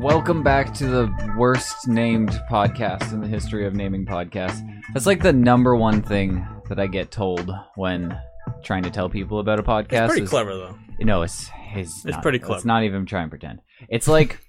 Welcome back to the worst named podcast in the history of naming podcasts. That's like the number one thing that I get told when trying to tell people about a podcast. It's pretty is- clever though. No, it's it's, It's not- pretty It's clever. not even try and pretend. It's like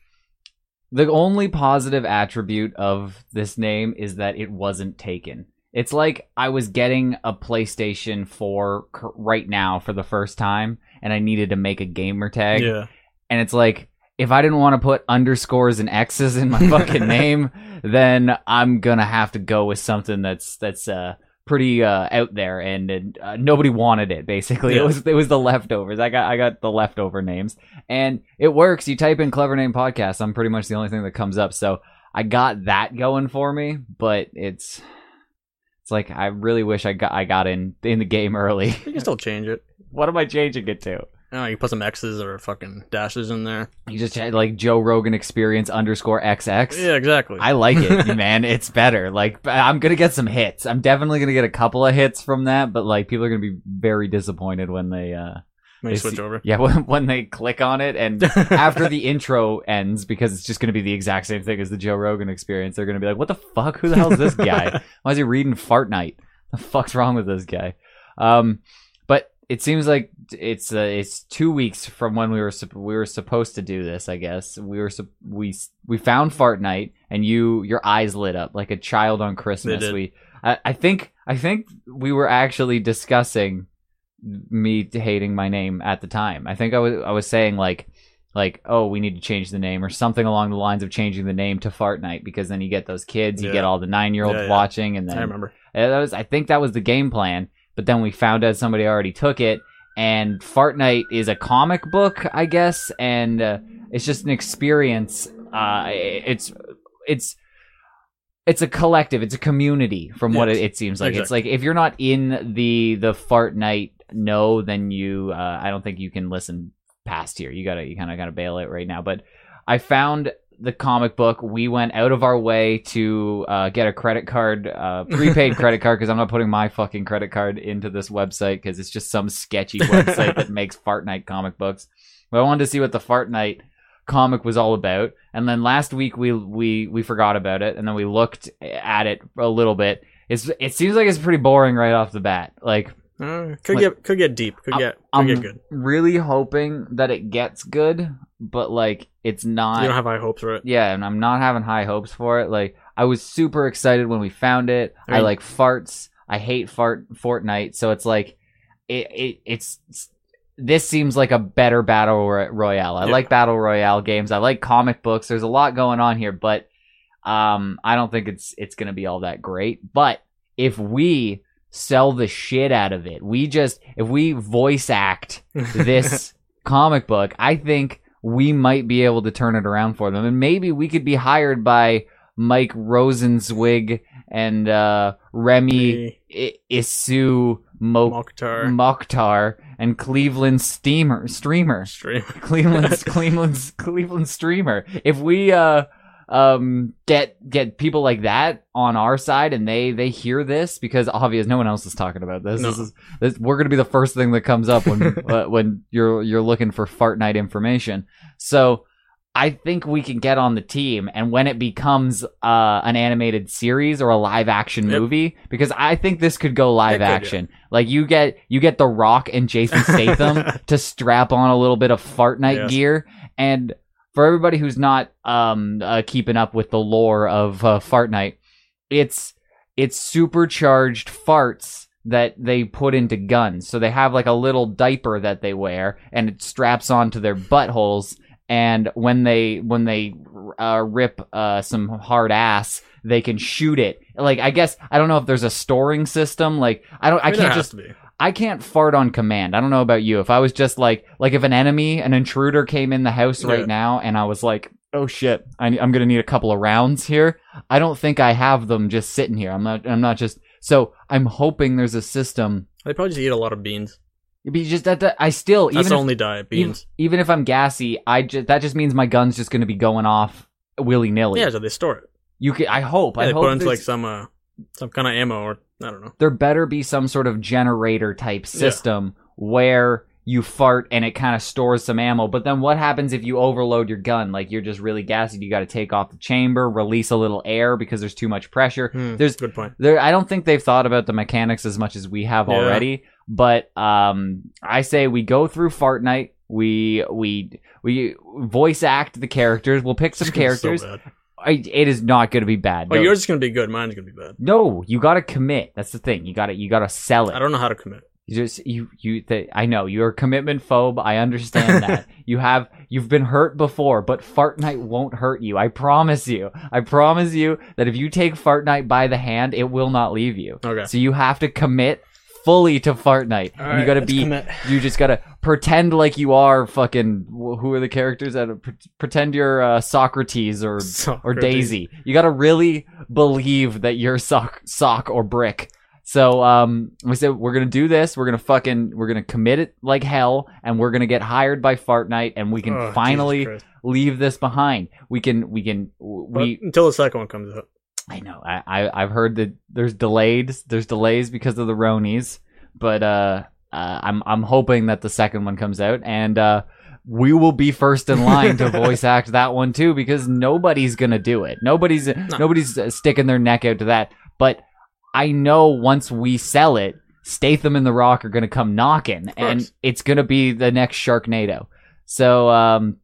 the only positive attribute of this name is that it wasn't taken. It's like I was getting a PlayStation 4 right now for the first time, and I needed to make a gamer tag Yeah. and it's like if I didn't want to put underscores and X's in my fucking name, then I'm gonna have to go with something that's that's uh pretty uh out there and uh, nobody wanted it basically. It was it was the leftovers. I got i got the leftover names. And it works. You type in clever name podcast i'm pretty much the only thing that comes up. So i got that going for me but it's it's like i really wish i got i got in in the game early. You can still change it. what am i changing it to Oh, you put some X's or fucking dashes in there. You just had like Joe Rogan experience underscore XX. Yeah, exactly. I like it, man. It's better. Like I'm gonna get some hits. I'm definitely gonna get a couple of hits from that, but like people are gonna be very disappointed when they uh When they switch see- over. Yeah, when, when they click on it and after the intro ends because it's just gonna be the exact same thing as the Joe Rogan experience. They're gonna be like, "What the fuck? Who the hell is this guy? Why is he reading Fartnite? The fuck's wrong with this guy?" Um, it seems like it's uh, it's two weeks from when we were we were supposed to do this. I guess we were sup- we we found Fartnite and you your eyes lit up like a child on Christmas. We I, I think I think we were actually discussing me hating my name at the time. I think I was I was saying like like oh we need to change the name or something along the lines of changing the name to Fartnite because then you get those kids, you Yeah. get all the nine year olds Yeah, yeah. watching, and then I remember. that was I think that was the game plan. But then we found out somebody already took it, and Fartnite is a comic book, I guess, and uh, it's just an experience. Uh, it's it's it's a collective, it's a community, from what Yes, it, it seems like. It's like if you're not in the the Fartnite know, then you uh, I don't think you can listen past here. You gotta you kind of gotta bail it right now. But I found the comic book. We went out of our way to uh, get a credit card, uh, prepaid credit card, because I'm not putting my fucking credit card into this website because it's just some sketchy website that makes Fartnite comic books. But I wanted to see what the Fartnite comic was all about, and then last week we we we forgot about it, and then we looked at it a little bit. It's it seems like it's pretty boring right off the bat. Like Uh, could Like- get could get deep. Could I'm- get could I'm get good. really hoping that it gets good, but like it's not. You don't have high hopes for it. yeah, and I'm not having high hopes for it. Like I was super excited when we found it. I, I like farts. I hate fart Fortnite, so it's like it, it it's this seems like a better battle royale. I Yeah. like battle royale games. I like comic books. There's a lot going on here, but um I don't think it's it's going to be all that great. But if we sell the shit out of it, we just if we voice act this comic book, I think we might be able to turn it around for them. And maybe we could be hired by Mike Rosenzweig and uh, Remy I- Isu Mo- Mokhtar Mokhtar and Cleveland Steamer Streamer. stream. Cleveland's Cleveland's Cleveland streamer. If we uh um get get people like that on our side and they they hear this because obvious no one else is talking about this. No. This is this, we're gonna be the first thing that comes up when uh, when you're you're looking for Fartnite information. So I think we can get on the team, and when it becomes uh, an animated series or a live action Yep. movie, because I think this could go live could, yeah. action. Like you get you get The Rock and Jason Statham to strap on a little bit of Fartnite Yes. gear, and for everybody who's not um uh, keeping up with the lore of uh, Fartnite, it's it's supercharged farts that they put into guns. So they have like a little diaper that they wear, and it straps onto their buttholes. And when they when they uh, rip uh, some hard ass, they can shoot it. Like I guess I don't know if there's a storing system. Like I don't I, mean, there can't just be. I can't fart on command. I don't know about you. If I was just like like if an enemy, an intruder came in the house right Yeah. now and I was like, "Oh shit, I, I'm going to need a couple of rounds here." I don't think I have them just sitting here. I'm not I'm not just So, I'm hoping there's a system They probably just eat a lot of beans. Be just that, that I still That's even if, only diet, beans. even if I'm gassy, I just that just means my gun's just going to be going off willy nilly. Yeah, so they store it. You can. I hope. Yeah, I they hope put into like some uh, some kind of ammo or I don't know. there better be some sort of generator type system where you fart and it kind of stores some ammo. But then what happens if you overload your gun? Like you're just really gassy. You got to take off the chamber, release a little air because there's too much pressure. Hmm, There's good point. there. I don't think they've thought about the mechanics as much as we have Yeah. already. But um, I say we go through Fartnite. We we we voice act the characters. We'll pick some so characters. bad. I, it is not going to be bad. Oh, No. yours is gonna be good. Mine's gonna be bad. no, you got to commit. That's the thing. You got to you got to sell it. I don't know how to commit. You just you you th- I know you're a commitment phobe. I understand that. you have you've been hurt before, but Fartnite won't hurt you. I promise you. I promise you that if you take Fartnite by the hand, it will not leave you. Okay. So you have to commit fully to Fartnite. All you right, got to be you just got to pretend like you are fucking who are the characters that pre- pretend you're uh, Socrates or or Daisy. You got to really believe that you're sock, sock or brick. So um, we said we're gonna do this. We're gonna fucking we're gonna commit it like hell, and we're gonna get hired by Fartnite, and we can Oh, finally leave this behind. We can we can we. until the second one comes out. I know. I, I I've heard that there's delayed. There's delays because of the Ronies, but uh, uh, I'm I'm hoping that the second one comes out and uh, we will be first in line to voice act that one too because nobody's gonna do it. Nobody's nobody's uh, sticking their neck out to that. But I know once we sell it, Statham and The Rock are gonna come knocking, and it's gonna be the next Sharknado. So um,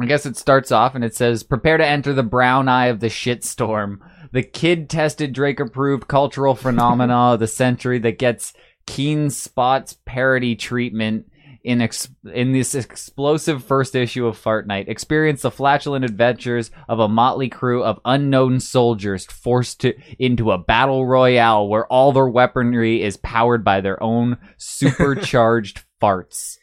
I guess it starts off and it says, "Prepare to enter the brown eye of the shitstorm." The kid tested Drake approved cultural phenomena of the century that gets Keenspot's parody treatment in ex- in this explosive first issue of Fartnite. Experience the flatulent adventures of a motley crew of unknown soldiers forced to, into a battle royale where all their weaponry is powered by their own supercharged farts.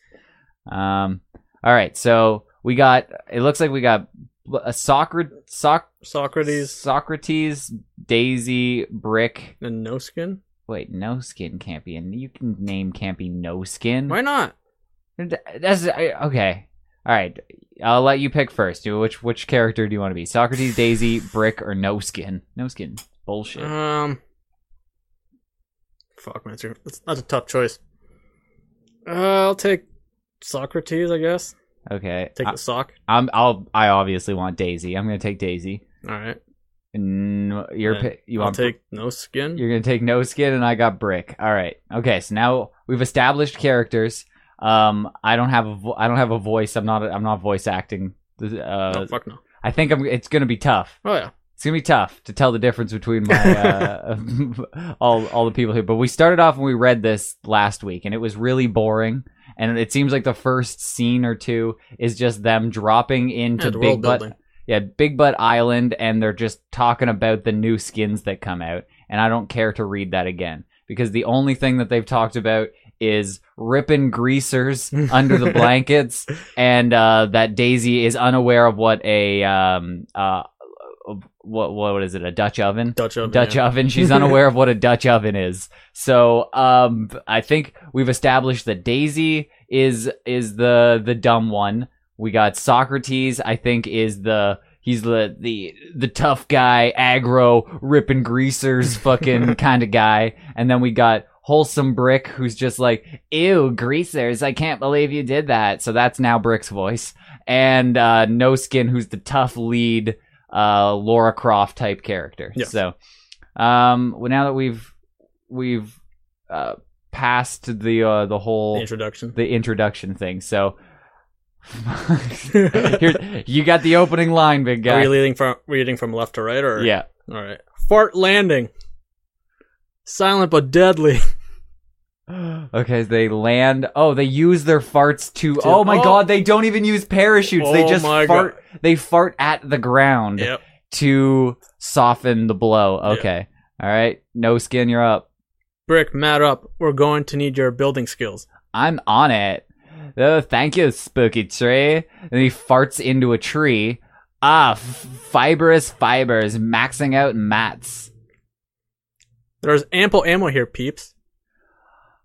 Um, all right, so we got. It looks like we got a Socrates, Soc- Socrates Socrates, Daisy, Brick. and no skin. Wait, no skin can't be in. You can name can't be no skin. Why not? That's I- okay. All right, I'll let you pick first. Which which character do you want to be? Socrates, Daisy, Brick, or no skin? No skin. Bullshit. Um. Fuck, man, that's, that's, that's a tough choice. Uh, I'll take Socrates, I guess. Okay. Take I, the sock. I'm. I'll. I obviously want Daisy. I'm gonna take Daisy. All right. And you're pi- you I'll want take no skin. You're gonna take no skin, and I got brick. All right. Okay. So now we've established characters. Um, I don't have a vo- I don't have a voice. I'm not. I'm not voice acting. Uh, no, fuck no. I think I'm. It's gonna be tough. Oh yeah. It's gonna be tough to tell the difference between my uh, all all the people here. But we started off when we read this last week, and it was really boring. And it seems like the first scene or two is just them dropping into Yeah, the Big Butt building. yeah, Big Butt Island, and they're just talking about the new skins that come out. And I don't care to read that again because the only thing that they've talked about is ripping greasers under the blankets, and uh, that Daisy is unaware of what a um uh what what is it a Dutch oven Dutch oven. Dutch yeah. oven. She's unaware of what a Dutch oven is. So um, I think we've established that Daisy is is the the dumb one. We got Socrates. I think is the he's the the the tough guy, aggro, ripping greasers, fucking kind of guy. And then we got wholesome Brick, who's just like, ew, greasers. I can't believe you did that. So that's now Brick's voice. And uh, No Skin, who's the tough lead uh, Laura Croft type character. Yes. So, um, well, now that we've we've uh, passed the uh, the whole The introduction. the introduction thing, so here you got the opening line, big guy. Are we guy. leading from reading from left to right, or Yeah. All right. Fart landing. Silent but deadly. Okay, they land. Oh, they use their farts to. To- oh my oh. god, they don't even use parachutes. they Oh just my fart. They fart at the ground Yep. to soften the blow. Okay, all right. No skin, you're up. Brick, mat up. We're going to need your building skills. I'm on it. Oh, thank you, spooky tree. And he farts into a tree. Ah, f- fibrous fibers, maxing out mats. There's ample ammo here, peeps.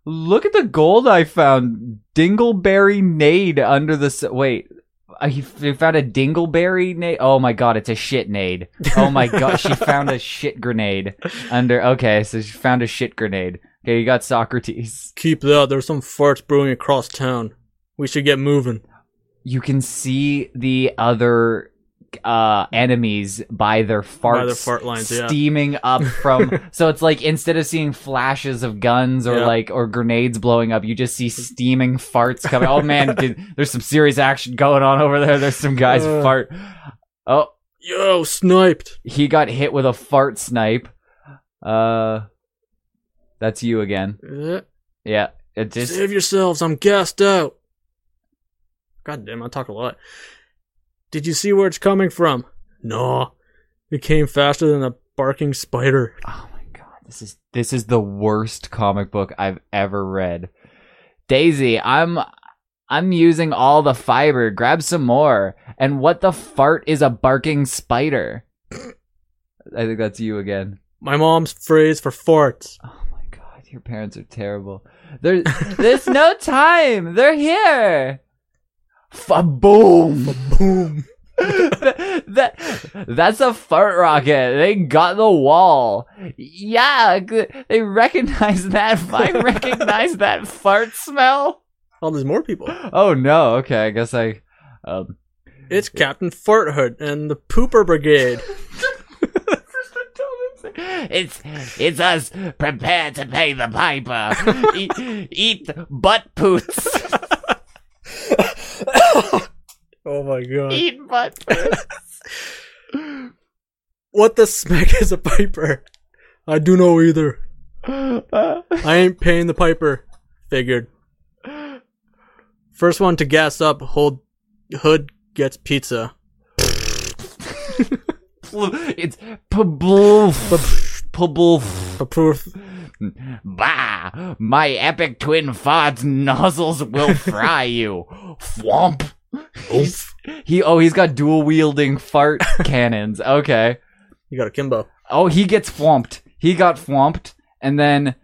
Look at the gold I found. Dingleberry nade under the. S- Wait. Uh, I he found a dingleberry nade. Oh my god, it's a shit nade. Oh my god, she found a shit grenade under. Okay, so she found a shit grenade. Okay, you got Socrates. Keep that. There's some farts brewing across town. We should get moving. You can see the other uh enemies by their farts By their fart lines, yeah. steaming up from so it's like instead of seeing flashes of guns or Yeah. like or grenades blowing up you just see steaming farts coming oh man dude, there's some serious action going on over there there's some guys Uh. fart oh Yo, sniped. he got hit with a fart snipe uh that's you again Eh, yeah it just Save yourselves. I'm gassed out. God damn, I talk a lot. Did you see where it's coming from? No. It came faster than a barking spider. Oh my god, this is this is the worst comic book I've ever read. Daisy, I'm I'm using all the fiber. Grab some more. And what the fart is a barking spider? I think that's you again. My mom's phrase for farts. Oh my god, your parents are terrible. There's there's no time. They're here. Fa boom. Boom. that that's a fart rocket. They got the wall. Yeah, they recognize that. I recognize that fart smell. Oh, there's more people. Oh no. Okay, I guess I. Um, It's Captain Farthood and the Pooper Brigade. it's it's us. Prepare to pay the piper. eat, eat butt poots. oh my god. eat butt poots. What the smack is a piper? I do know either. I ain't paying the piper. Figured. First one to gas up, hold hood gets pizza. it's paboof. Paboof. Approve. Bah! My epic twin farts nozzles will fry you. Thwomp. He's, he oh he's got dual wielding fart cannons. Okay. You got akimbo. Oh he gets thwomped. He got thwomped, and then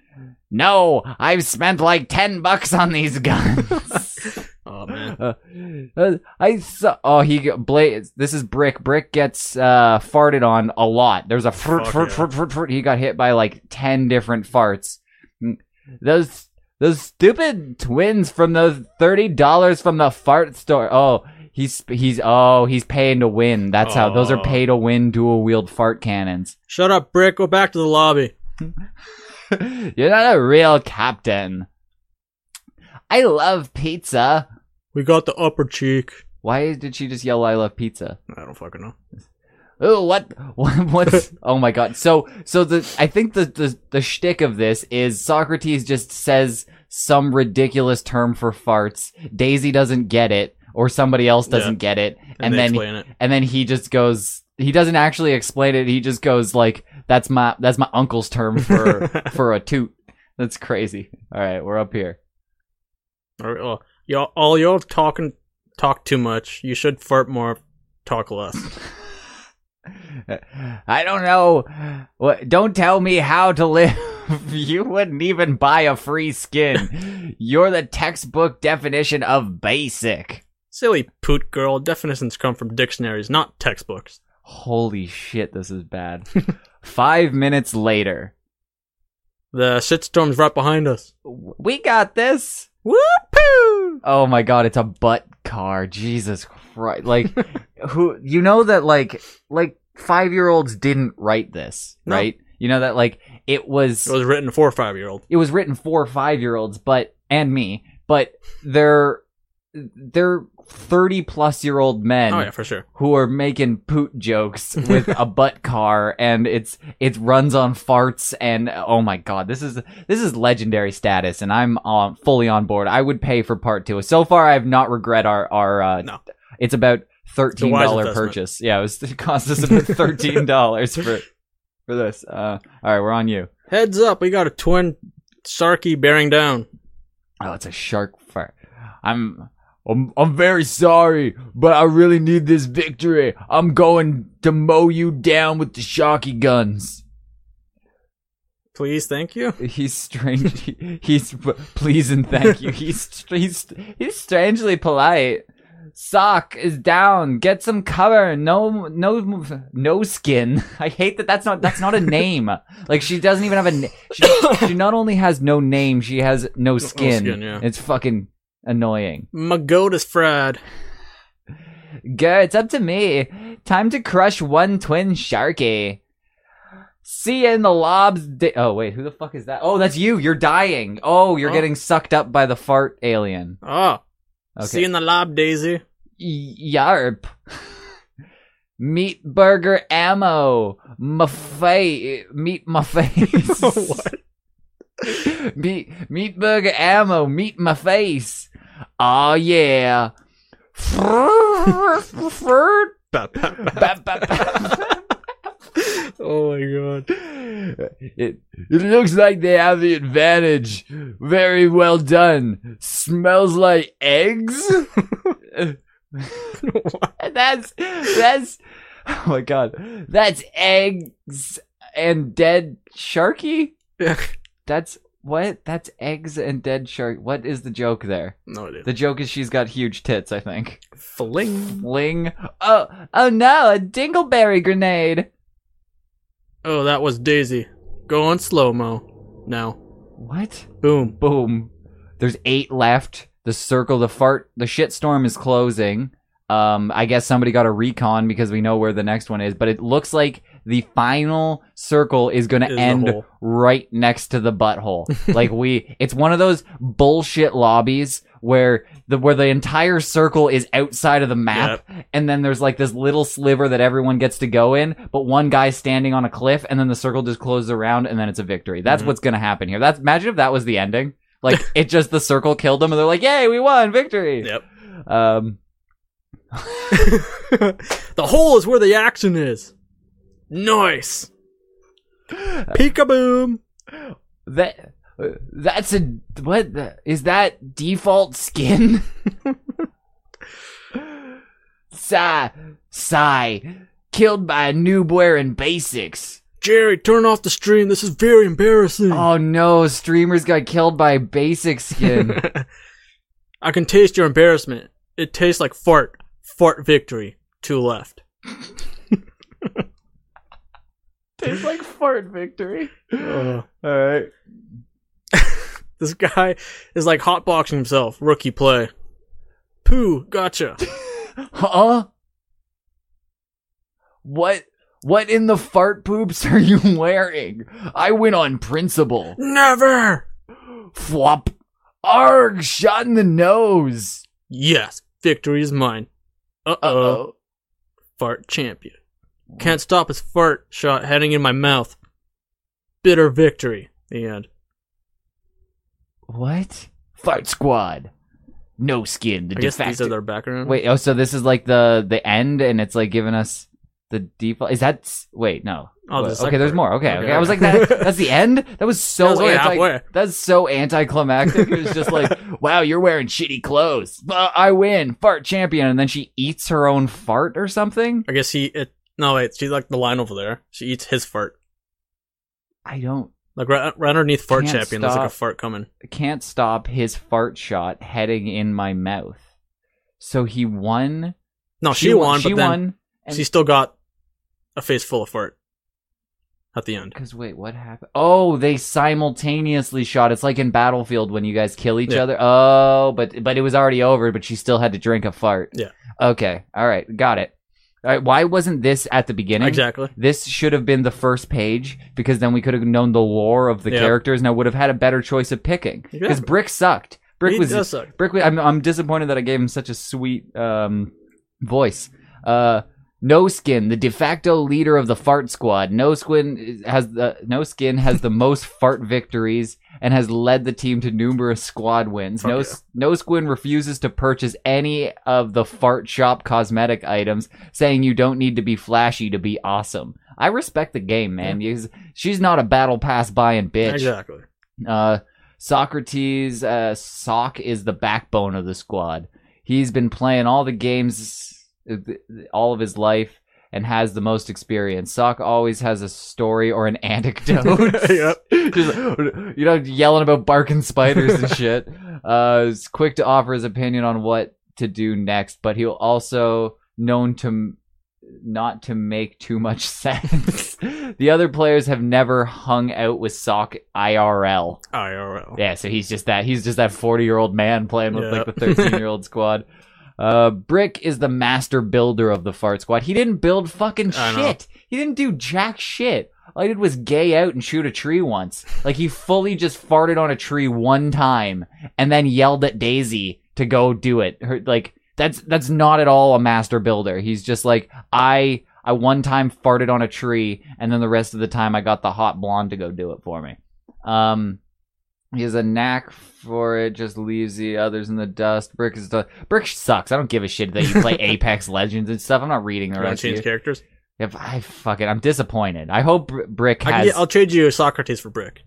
no, I've spent like ten bucks on these guns. Oh man. Uh, uh, I saw. Oh, he get Blade. This is Brick. Brick gets uh, farted on a lot. There's a frt, yeah. frt, frt, frt. He got hit by like ten different farts. Those those stupid twins from those thirty dollars from the fart store. Oh, he's he's oh he's paying to win. That's how those are pay to win dual wield fart cannons. Shut up, Brick. Go back to the lobby. You're not a real captain. I love pizza. We got the upper cheek. Why did she just yell "I love pizza"? I don't fucking know. Oh, what? what what's? oh my god! So, so the I think the the the shtick of this is Socrates just says some ridiculous term for farts. Daisy doesn't get it, or somebody else doesn't get it, And, and, then it. and then he just goes. He doesn't actually explain it. He just goes like, "That's my that's my uncle's term for for a toot." That's crazy. All right, we're up here. Or, oh, y'all, all y'all talking talk too much. You should fart more, talk less. I don't know. What? Don't tell me how to live. you wouldn't even buy a free skin. You're the textbook definition of basic. Silly poot girl. Definitions come from dictionaries, not textbooks. Holy shit, this is bad. Five minutes later, The shitstorm's right behind us. we got this. Whoop-hoo! Oh my god, it's a butt car. Jesus Christ! Like, who? You know that like like five year olds didn't write this, No. right? You know that like it was It was written for a five year old. it was written for five year olds, but and me, but they're they're thirty plus year old men Oh yeah, for sure. who are making poot jokes with a butt car, and it's it runs on farts, and oh my god, this is this is legendary status, and I'm uh, fully on board. I would pay for part two. So far, I've not regret our our. Uh, No. It's about thirteen wise dollar purchase. Yeah, it, was, it cost us about thirteen dollars for for this. Uh, all right, we're on you. Heads up, we got a twin Sharky bearing down. Oh, it's a shark fart. I'm, I'm, I'm very sorry, but I really need this victory. I'm going to mow you down with the shocky guns. Please, thank you. He's strange. he- he's please and thank you. He's he's he's strangely polite. Sock is down. Get some cover. No, no, no skin. I hate that. That's not. That's not a name. Like she doesn't even have a. na- She, she not only has no name, she has no skin. skin, yeah. It's fucking annoying. My goat is fried. Go, it's up to me. Time to crush one twin sharky. See in the lobs. Di- oh wait, who the fuck is that? Oh, that's you. You're dying. Oh, you're Oh. getting sucked up by the fart alien. Oh, Okay. see in the lab, Daisy. Yarp. Meat burger ammo. My face. Meet my face. what? meat meat burger ammo. Meet my face. Oh yeah. Oh my god. It, it looks like they have the advantage. Very well done. Smells like eggs. that's that's oh my god. That's eggs and dead sharky. Yeah. That's what? That's eggs and dead shark. What is the joke there? No idea. The joke is she's got huge tits. I think. Fling. Fling. Oh oh no! A dingleberry grenade. Oh, that was Daisy. Go on slow mo. Now. What? Boom. boom. There's eight left. The circle, the fart, the shitstorm is closing. Um, I guess somebody got a recon because we know where the next one is, but it looks like the final circle is going to end right next to the butthole. like we, it's one of those bullshit lobbies where the where the entire circle is outside of the map, and then there's like this little sliver that everyone gets to go in, but one guy's standing on a cliff, and then the circle just closes around, and then it's a victory. That's Mhm. what's gonna happen here. That's imagine if that was the ending. Like it just the circle killed them, and they're like, "Yay, we won, victory!" Yep. Um, the hole is where the action is. Nice. Peekaboom. that that's a what the- is that default skin? Sigh, sigh, killed by a noob wearing basics. Jerry, turn off the stream. This is very embarrassing. Oh no, streamers got killed by basic skin. I can taste your embarrassment. It tastes like fart. Fart victory. Two left. Tastes like fart victory. Uh, All right. this guy is like hotboxing himself. Rookie play. Pooh, gotcha. Huh? What? What in the fart poops are you wearing? I went on principle. Never. Flop. Arg! Shot in the nose. Yes, victory is mine. Uh oh. Fart champion. Can't stop his fart shot heading in my mouth. Bitter victory. The end. What? Fart squad. No skin. The I guess these are their background. Wait. Oh, so this is like the the end, and it's like giving us the default. Is that? Wait, no. Oh, the okay, there's more. Okay, Okay, okay. I was like, that. That's the end. That was so That was anti. That's so anticlimactic. It was just like, wow, you're wearing shitty clothes. But I win, fart champion, and then she eats her own fart or something. I guess he. It, no, wait. She's like the line over there. She eats his fart. I don't. Like right, right underneath fart Can't champion, there's like a stop. fart coming. Can't stop his fart shot heading in my mouth. So he won. No, she, won, She but then won. she still got a face full of fart at the end. Because wait, what happened? Oh, they simultaneously shot. It's like in Battlefield when you guys kill each Yeah. other. Oh, but but it was already over. But she still had to drink a fart. Yeah. Okay. All right. Got it. Right. Why wasn't this at the beginning? Exactly. This should have been the first page because then we could have known the lore of the Yeah. characters and I would have had a better choice of picking. Because Exactly. Brick sucked. Brick He was suck. Brick. was- I'm I'm disappointed that I gave him such a sweet um voice. Uh, No Skin, the de facto leader of the Fart Squad. No Skin has the No Skin has the most fart victories and has led the team to numerous squad wins. Fuck No yeah. No Skin refuses to purchase any of the Fart Shop cosmetic items, saying you don't need to be flashy to be awesome. I respect the game, man. Because She's not a battle pass buying bitch. Exactly. Uh, Socrates, uh, Sock is the backbone of the squad. He's been playing all the games uh, all of his life and has the most experience. Sock always has a story or an anecdote. Yep. Just, you know, yelling about barking spiders and shit. Uh, is quick to offer his opinion on what to do next, but he'll also known to m- not to make too much sense. the other players have never hung out with Sock IRL. IRL. Yeah, so he's just that he's just that 40 year old man playing with like the 13 year old squad. Uh, Brick is the master builder of the fart squad. He didn't build fucking shit. He didn't do jack shit. All he did was gay out and shoot a tree once. Like he fully just farted on a tree one time and then yelled at Daisy to go do it. Her, like that's that's not at all a master builder. He's just like I I one time farted on a tree and then the rest of the time I got the hot blonde to go do it for me. Um he has a knack for it, just leaves the others in the dust. Brick is the Brick sucks. I don't give a shit that you play Apex Legends and stuff. I'm not reading the You rest to of change you. characters? If I fuck it, I'm disappointed. I hope Br- Brick I can has. I'll trade you Socrates for Brick.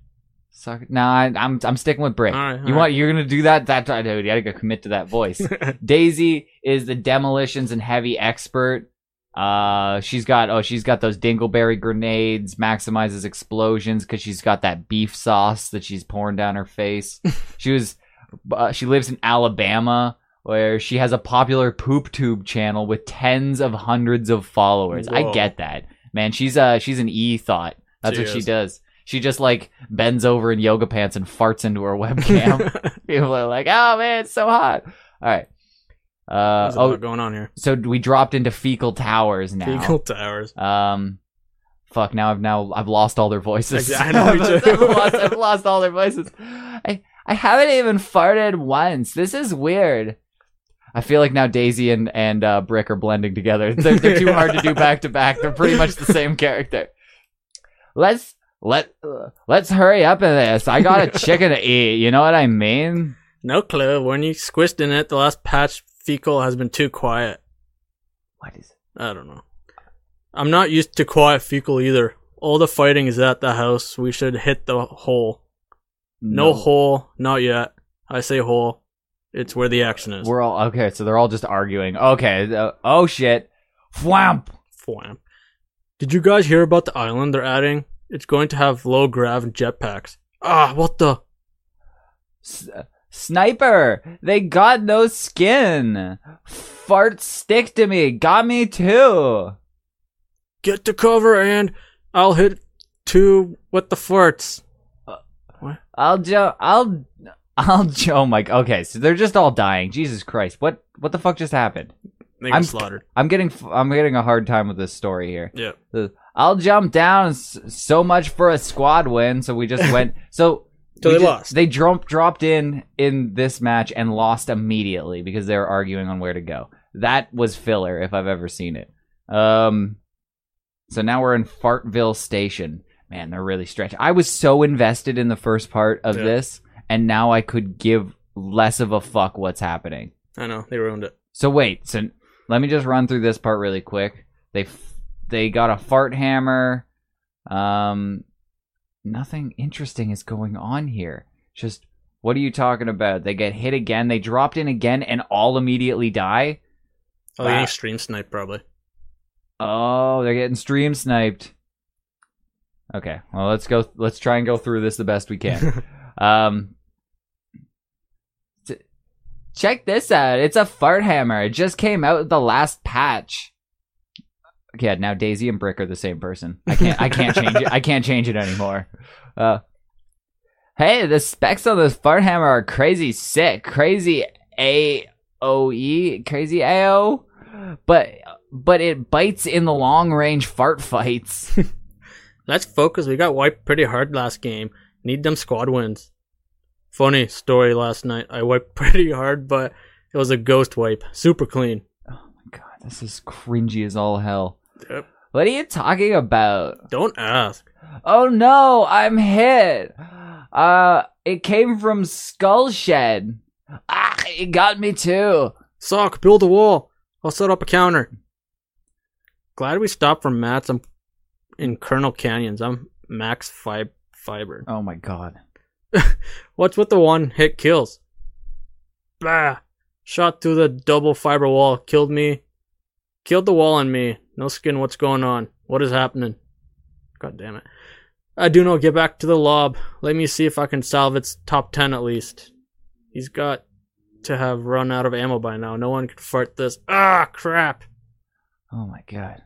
Suck- No, I, I'm I'm sticking with Brick. Right, you all want you're gonna do that? That I dude, you gotta commit to that voice. Daisy is the demolitions and heavy expert. Uh, she's got oh she's got those dingleberry grenades, maximizes explosions because she's got that beef sauce that she's pouring down her face. she was uh, she lives in Alabama where she has a popular poop tube channel with tens of hundreds of followers. I get that man. She's uh she's an e thought. That's She what she does. She just like bends over in yoga pants and farts into her webcam. People are like, "Oh man, it's so hot." All right. Uh, oh, going on here. so we dropped into fecal towers now. Fecal Towers. Um, fuck. Now I've now I've lost all their voices. I know, too. I've, lost, I've lost all their voices. I I haven't even farted once. This is weird. I feel like now Daisy and and uh, Brick are blending together. They're, they're too hard to do back to back. They're pretty much the same character. Let's let uh, let's hurry up in this. I got a chicken to eat. You know what I mean? No clue. When you squished in it, the last patch fecal has been too quiet. What is? I don't know. I'm not used to quiet fecal either. All the fighting is at the house. We should hit the hole. No, hole, not yet. I say hole. It's where the action is. We're all okay. So they're all just arguing. Okay. uh, oh shit. Fwamp. Fwam. Did you guys hear about the island they're adding? It's going to have low grav and jetpacks. Ah, what the? S- sniper. They got no skin. Fart stick to me. Got me too. Get to cover and I'll hit two with the farts. Uh, I'll jump. I'll. I'll. j- Oh my. Okay. So they're just all dying. Jesus Christ. What? What the fuck just happened? They got I'm- slaughtered. I'm getting. I'm getting a hard time with this story here. Yeah. Uh, I'll jump down. So much for a squad win. So we just went. So. So we they ju- lost. They dropped dropped in in this match and lost immediately because they were arguing on where to go. That was filler if I've ever seen it. Um. So now we're in Fartville Station. Man, they're really stretched. I was so invested in the first part of Yeah. this, and now I could give less of a fuck what's happening. I know they ruined it. So wait, so let me just run through this part really quick. They f- they got a fart hammer. Um, nothing interesting is going on here. Just what are you talking about? They get hit again. They dropped in again, and all immediately die. Oh, Wow. stream snipe probably. Oh, they're getting stream sniped. Okay, well let's go. Let's try and go through this the best we can. Um, check this out. It's a fart hammer. It just came out with the last patch. Yeah, now Daisy and Brick are the same person. I can't. I can't change it. I can't change it anymore. Uh, hey, the specs on this fart hammer are crazy sick. Crazy A O E. Crazy A O. But but it bites in the long range fart fights. Let's focus. We got wiped pretty hard last game. Need them squad wins. Funny story last night. I wiped pretty hard, but it was a ghost wipe. Super clean. Oh my god, this is cringy as all hell. Yep. What are you talking about? Don't ask. Oh no, I'm hit. Uh, it came from Skull Shed. Ah, it got me too. Sock, build a wall. I'll set up a counter. Glad we stopped from mats. I'm in Colonel Canyons. I'm max fi- fiber. Oh my god. What's with the one hit kills? Bah! Shot through the double fiber wall, killed me. Killed the wall on me. No skin, what's going on? What is happening? God damn it. I do know, get back to the lob. Let me see if I can salve its top 10 at least. He's got to have run out of ammo by now. No one can fart this. Ah, crap. Oh my god.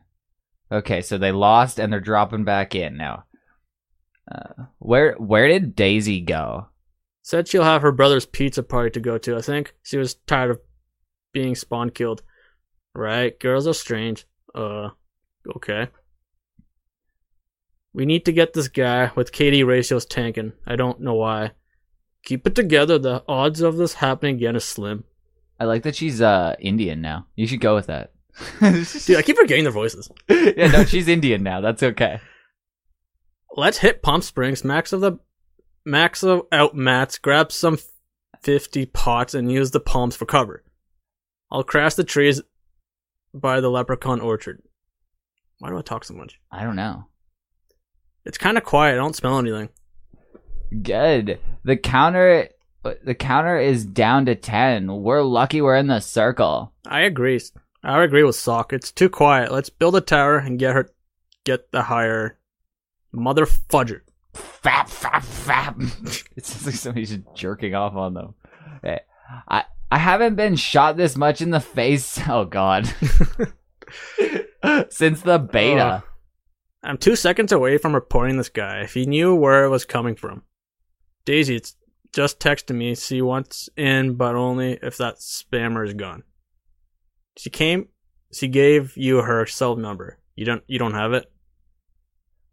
Okay, so they lost and they're dropping back in now. Uh, where where did Daisy go? Said she'll have her brother's pizza party to go to, I think. She was tired of being spawn killed. Right, girls are strange. Uh, okay. We need to get this guy with KD ratios tanking. I don't know why. Keep it together. The odds of this happening again is slim. I like that she's uh Indian now. You should go with that. Dude, I keep forgetting their voices. yeah, no, she's Indian now. That's okay. Let's hit Pump Springs. Max of the max of out mats. Grab some fifty pots and use the palms for cover. I'll crash the trees by the leprechaun orchard. Why do I talk so much? I don't know. It's kind of quiet. I don't smell anything. Good. The counter the counter is down to 10. We're lucky we're in the circle. I agree. I agree with Sock. It's too quiet. Let's build a tower and get her get the higher mother fudger. Fap fap fap. it sounds like somebody's just jerking off on them. Hey, I I haven't been shot this much in the face. Oh god. Since the beta. Uh, I'm two seconds away from reporting this guy. If he knew where it was coming from. Daisy, it's just texted me. See what's in, but only if that spammer is gone. She came. She gave you her cell number. You don't. You don't have it.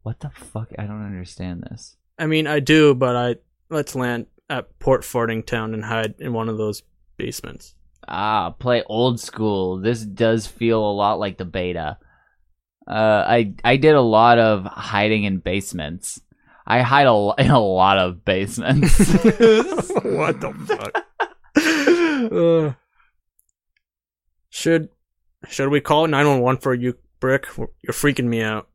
What the fuck? I don't understand this. I mean, I do, but I let's land at Port Farting Town and hide in one of those basements. Ah, play old school. This does feel a lot like the beta. Uh, I I did a lot of hiding in basements. I hide a, in a lot of basements. what the fuck? Uh, should should we call nine one one for you, Brick? You're freaking me out.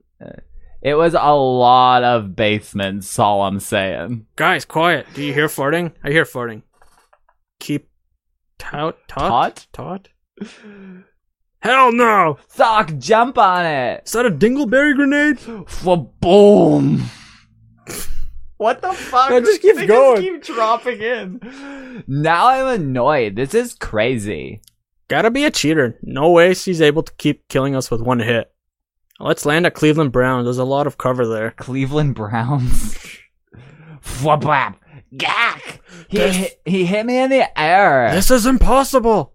It was a lot of basements. All I'm saying. Guys, quiet. Do you hear farting? I hear farting. Keep tout tot tot. Hell no! Sock, jump on it. Is that a dingleberry grenade? For boom. What the fuck? No, just keep They going. keep dropping in. Now I'm annoyed. This is crazy. Gotta be a cheater. No way she's able to keep killing us with one hit. Let's land at Cleveland Browns. There's a lot of cover there. Cleveland Browns. Fwabwap. Gak. He, This- hit, he hit me in the air. This is impossible.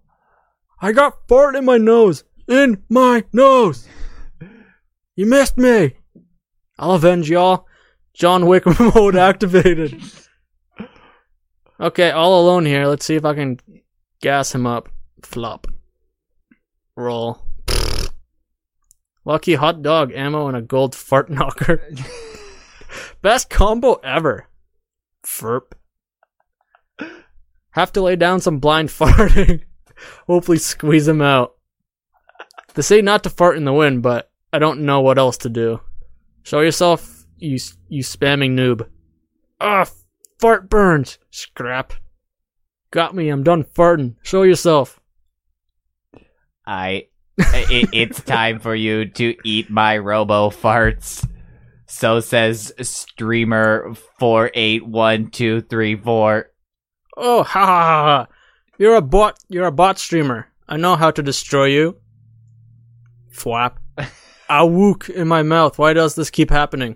I got fart in my nose. In my nose. You missed me. I'll avenge y'all. John Wick mode activated. Okay, all alone here. Let's see if I can gas him up. Flop. Roll. Lucky hot dog ammo and a gold fart knocker. Best combo ever. Ferp. Have to lay down some blind farting. Hopefully squeeze him out. They say not to fart in the wind, but I don't know what else to do. Show yourself, you you spamming noob. Ah, fart burns. Scrap. Got me. I'm done farting. Show yourself. I. it, it's time for you to eat my robo farts. So says streamer four eight one two three four. Oh, ha ha ha ha. You're a bot. You're a bot streamer. I know how to destroy you. Fwap. A wook in my mouth. Why does this keep happening?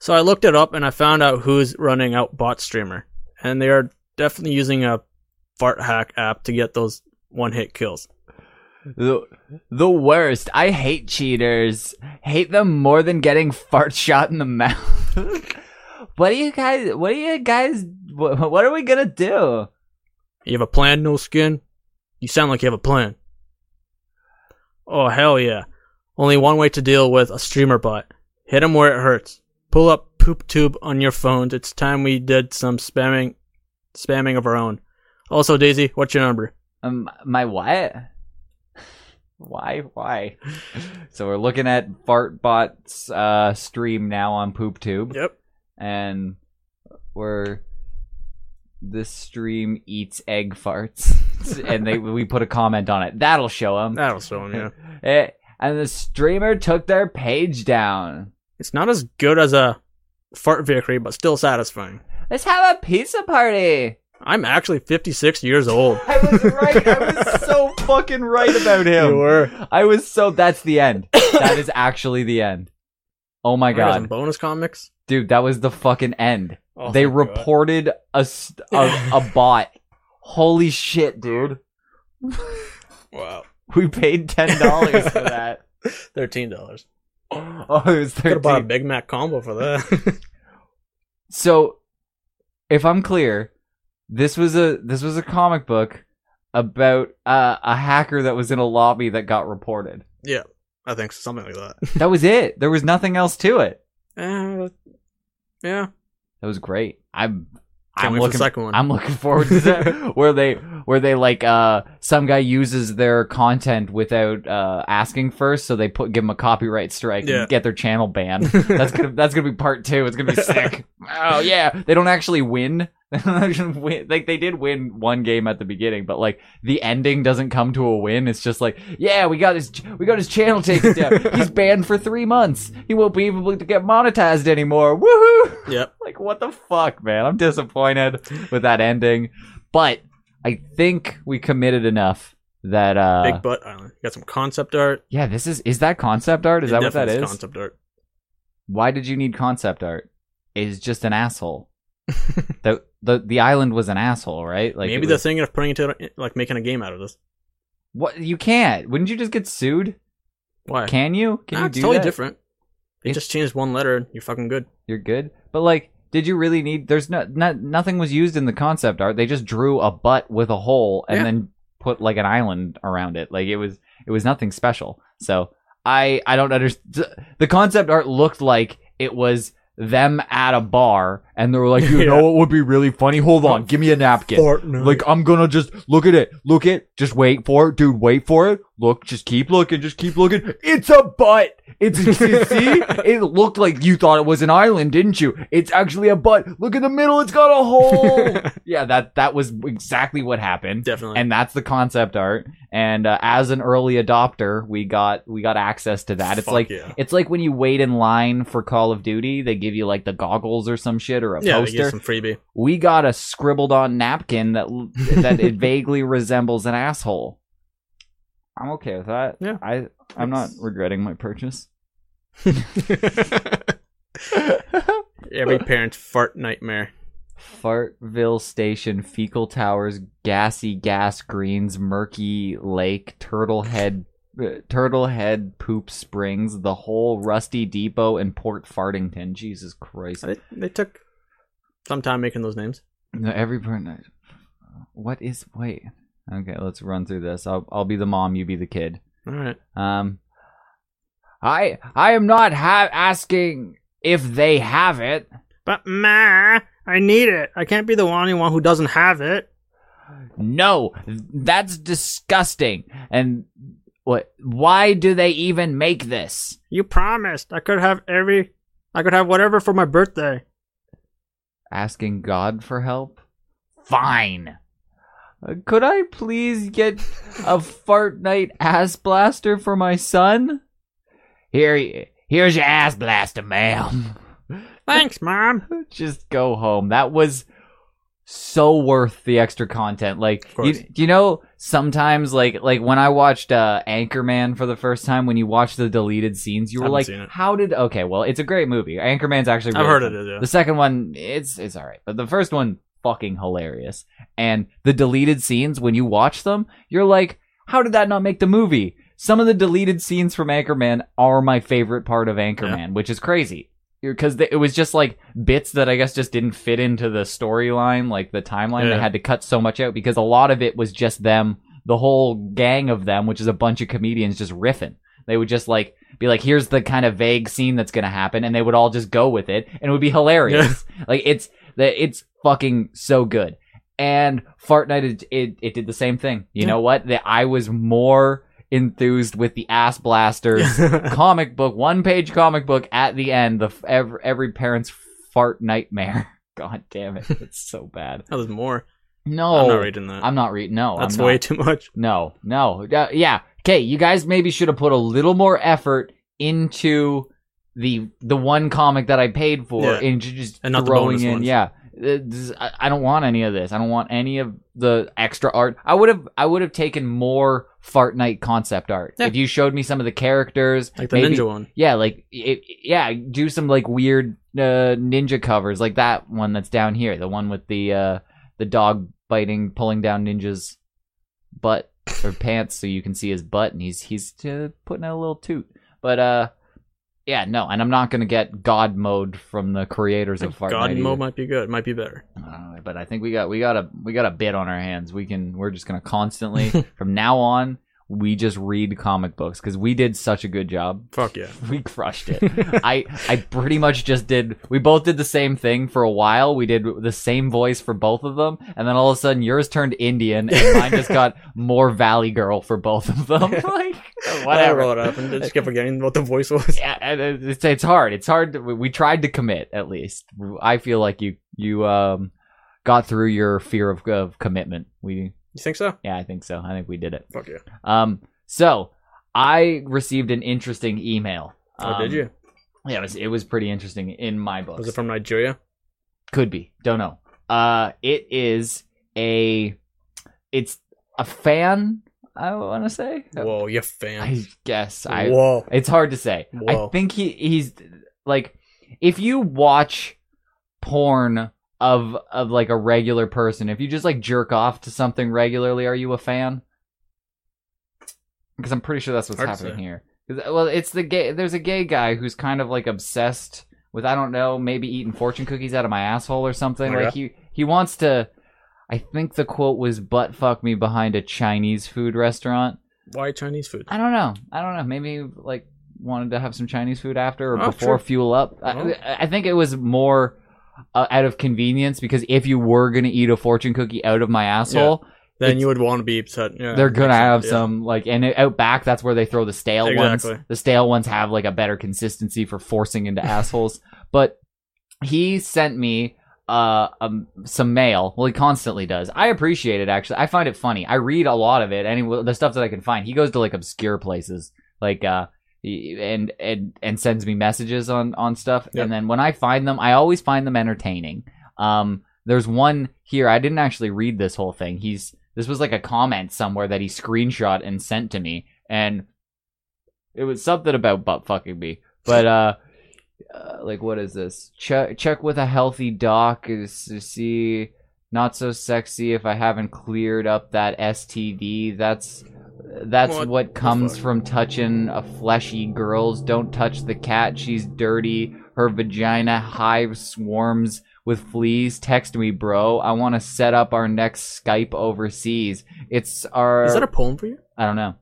So I looked it up and I found out who's running out bot streamer, and they are definitely using a fart hack app to get those one hit kills. The, the worst. I hate cheaters. Hate them more than getting fart shot in the mouth. what do you guys? What do you guys? What, what are we gonna do? You have a plan, no skin? You sound like you have a plan. Oh, hell yeah. Only one way to deal with a streamer bot. Hit him where it hurts. Pull up poop tube on your phones. It's time we did some spamming, spamming of our own. Also, Daisy, what's your number? Um, my what? Why? Why? so we're looking at Fartbot's uh, stream now on PoopTube, Yep. and where this stream eats egg farts, and they we put a comment on it. That'll show them. That'll show him. Yeah, Eh, and the streamer took their page down. it's not as good as a fart victory, but still satisfying. Let's have a pizza party. I'm actually 56 years old. I was right. I was so fucking right about him. You were. I was so. That's the end. That is actually the end. Oh my I some god, bonus comics. dude, that was the fucking end. Oh, they reported a, a a bot. Holy shit, dude. Wow, We paid ten dollars for that. thirteen dollars. Oh, it was Could have bought a. Big Mac combo for that. So, if I'm clear, this was a this was a comic book about uh, a hacker that was in a lobby that got reported. yeah, I think so, something like that. That was it. There was nothing else to it. Uh, yeah, That was great. I'm can't I'm wait for the looking second one. I'm looking forward to that where they where they like uh some guy uses their content without uh asking first so they put give them a copyright strike Yeah. and get their channel banned. That's gonna that's gonna be part two. It's gonna be sick. oh yeah, they don't actually win. They don't actually win. Like they did win one game at the beginning, but like the ending doesn't come to a win. It's just like, yeah, we got his we got his channel taken down. He's banned for three months. He won't be able to get monetized anymore. Woohoo! Yep. Like what the fuck, man? I'm disappointed with that ending, but I think we committed enough that uh Big Butt Island. You got some concept art. yeah, this is is that concept art? Is It that what that is? Concept art. Why did you need concept art? Is just an asshole. the the the island was an asshole, right? Like Maybe it they're thinking of putting it to like making a game out of this. what you can't. Wouldn't you just get sued? Why? Can you? Can Nah, you it's totally that? different. They It- just changed one letter. and You're fucking good. You're good. But like, did you really need? There's no, not nothing was used in the concept art. They just drew a butt with a hole and Yeah. then put like an island around it. Like it was it was nothing special. So I I don't understand. The concept art looked like it was them at a bar and they were like, you Yeah. know what would be really funny? Hold on, give me a napkin. Fortnite. Like I'm gonna just look at it, look it, just wait for it, dude. Wait for it. Look, just keep looking, just keep looking. It's a butt. It's see, it looked like you thought it was an island, didn't you? It's actually a butt. Look in the middle, it's got a hole. yeah, that that was exactly what happened, definitely. and that's the concept art. And uh, as an early adopter, we got we got access to that. It's Fuck like yeah. it's like when you wait in line for Call of Duty, they give you like the goggles or some shit or a yeah, poster get some freebie. we got a scribbled on napkin that that it vaguely resembles an asshole. I'm okay with that. Yeah. I I'm not regretting my purchase. Every parent's fart nightmare. Fartville Station, fecal towers, gassy gas greens, murky lake, turtle head, uh, turtle head poop springs, the whole rusty depot, and Port Fartington. Jesus Christ! They, they took some time making those names. No, every part. What is? Wait. Okay, let's run through this. I'll I'll be the mom. You be the kid. All right. Um, I I am not ha- asking if they have it. But ma, I need it. I can't be the only one who doesn't have it. No, that's disgusting. And what? Why do they even make this? You promised I could have every, I could have whatever for my birthday. Asking God for help? Fine. Uh, could I please get a Fartnite ass blaster for my son? Here, here's your ass blaster, ma'am. Thanks, mom. just go home. That was so worth the extra content. Like, you, do you know sometimes like like when I watched uh, Anchorman for the first time, when you watch the deleted scenes, you were like, "How did?" Okay, well, it's a great movie. Anchorman's actually. I've heard fun. it. Yeah. The second one, it's it's all right, but the first one, fucking hilarious. And the deleted scenes, when you watch them, you're like, "How did that not make the movie?" Some of the deleted scenes from Anchorman are my favorite part of Anchorman, which is crazy because it was just like bits that I guess just didn't fit into the storyline, like the timeline. They had to cut so much out because a lot of it was just them, the whole gang of them, which is a bunch of comedians just riffing. They would just like be like, "Here's the kind of vague scene that's gonna happen," and they would all just go with it, and it would be hilarious. like it's the it's fucking so good. And Fartnite, it, it, it did the same thing. You Yeah. know what? That I was more enthused with the ass blasters comic book, one page comic book at the end, the every, every parent's fart nightmare. God damn it. It's so bad. That was more. No. I'm not reading that. I'm not reading. No. That's way too much. No, no. Uh, yeah. Okay, you guys maybe should have put a little more effort into the the one comic that I paid for Yeah. into just And throwing bonus in. ones. Yeah. Uh, this- I I don't want any of this. I don't want any of the extra art. I would have I would have taken more Fartnite concept art. Yeah. If you showed me some of the characters, Like the maybe- ninja one. yeah, like it, yeah, do some like weird uh, ninja covers, like that one that's down here, the one with the uh, the dog biting, pulling down ninja's butt or pants, so you can see his butt, and he's he's uh, putting out a little toot. But uh, yeah, no, and I'm not gonna get God mode from the creators of Fart God Night mode either. might be good. Might be better. Uh, but I think we got we got a we got a bit on our hands. We can we're just gonna constantly from now on we just read comic books because we did such a good job Fuck yeah. we crushed it. I I pretty much just did. We both did the same thing for a while. We did the same voice for both of them, and then all of a sudden yours turned Indian, and mine just got more Valley Girl for both of them. like I whatever. what happened. I just kept forgetting what the voice was. Yeah, and it's it's hard. It's hard. To, we- we tried to commit at least. I feel like you you um got through your fear of of commitment. We You think so? yeah, I think so. I think we did it. Fuck yeah. Um, so I received an interesting email. Oh, Um, did you? Yeah, it was, it was pretty interesting in my book. Was it from Nigeria? Could be. Don't know. Uh, it is a, it's a fan. I want to say. Whoa, you fan. I guess I. Whoa. It's hard to say. I think he he's like, if you watch porn of of like a regular person, if you just like jerk off to something regularly, are you a fan? Because I'm pretty sure that's what's Hard happening here. Uh, well, it's the gay. There's a gay guy who's kind of like obsessed with I don't know, maybe eating fortune cookies out of my asshole or something. Oh, like he he wants to. I think the quote was "butt fuck me behind a Chinese food restaurant." Why Chinese food? I don't know. I don't know. Maybe like wanted to have some Chinese food after or Oh, before sure. fuel up. Oh. I, I think it was more uh, out of convenience because if you were gonna eat a fortune cookie out of my asshole, Then you would want to be upset. Yeah, they're gonna have sense, yeah. some like and out back. That's where they throw the stale ones. The stale ones have like a better consistency for forcing into assholes. But he sent me uh um, some mail. Well, he constantly does. I appreciate it actually. I find it funny. I read a lot of it. Any the stuff that I can find. He goes to like obscure places, like uh, and and and sends me messages on on stuff. Yep. And then when I find them, I always find them entertaining. Um, there's one here. I didn't actually read this whole thing. He's this was like a comment somewhere that he screenshot and sent to me, and it was something about butt fucking me. But uh, uh like what is this? Check check with a healthy doc is to see not so sexy if I haven't cleared up that STD. That's that's What what, comes from touching a fleshy girls. Don't touch the cat. She's dirty. Her vagina hive swarms with fleas. Text me, bro. I want to set up our next Skype overseas. It's our. Is that a poem for you? I don't know.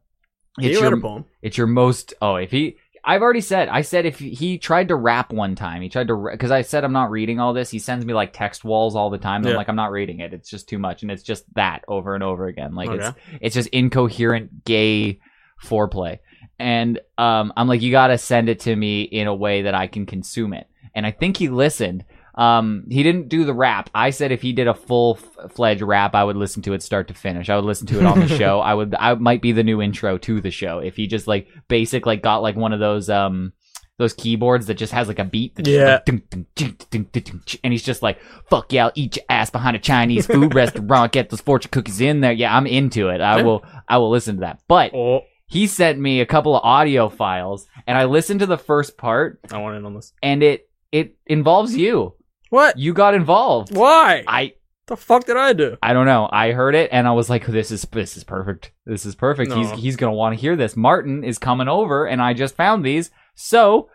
It's you your, a poem? it's your most. Oh, if he. I've already said. I said if he tried to rap one time, he tried to because I said I'm not reading all this. He sends me like text walls all the time. And I'm like I'm not reading it. It's just too much, and it's just that over and over again. Like it's it's just incoherent gay foreplay. And um, I'm like, you gotta send it to me in a way that I can consume it. And I think he listened. Um, he didn't do the rap. I said if he did a full f- fledged rap, I would listen to it start to finish. I would listen to it on the show. I would. I might be the new intro to the show if he just like basic like got like one of those um those keyboards that just has like a beat. Yeah. like, and he's just like, "Fuck yeah, I'll eat your ass behind a Chinese food restaurant. Get those fortune cookies in there. Yeah, I'm into it. I will. I will listen to that." But Oh, he sent me a couple of audio files, and I listened to the first part, I want in on this. and it it involves you. What? You got involved. Why? I the fuck did I do? I don't know. I heard it and I was like, "This is this is perfect. This is perfect. He's he's gonna want to hear this." Martin is coming over, and I just found these, so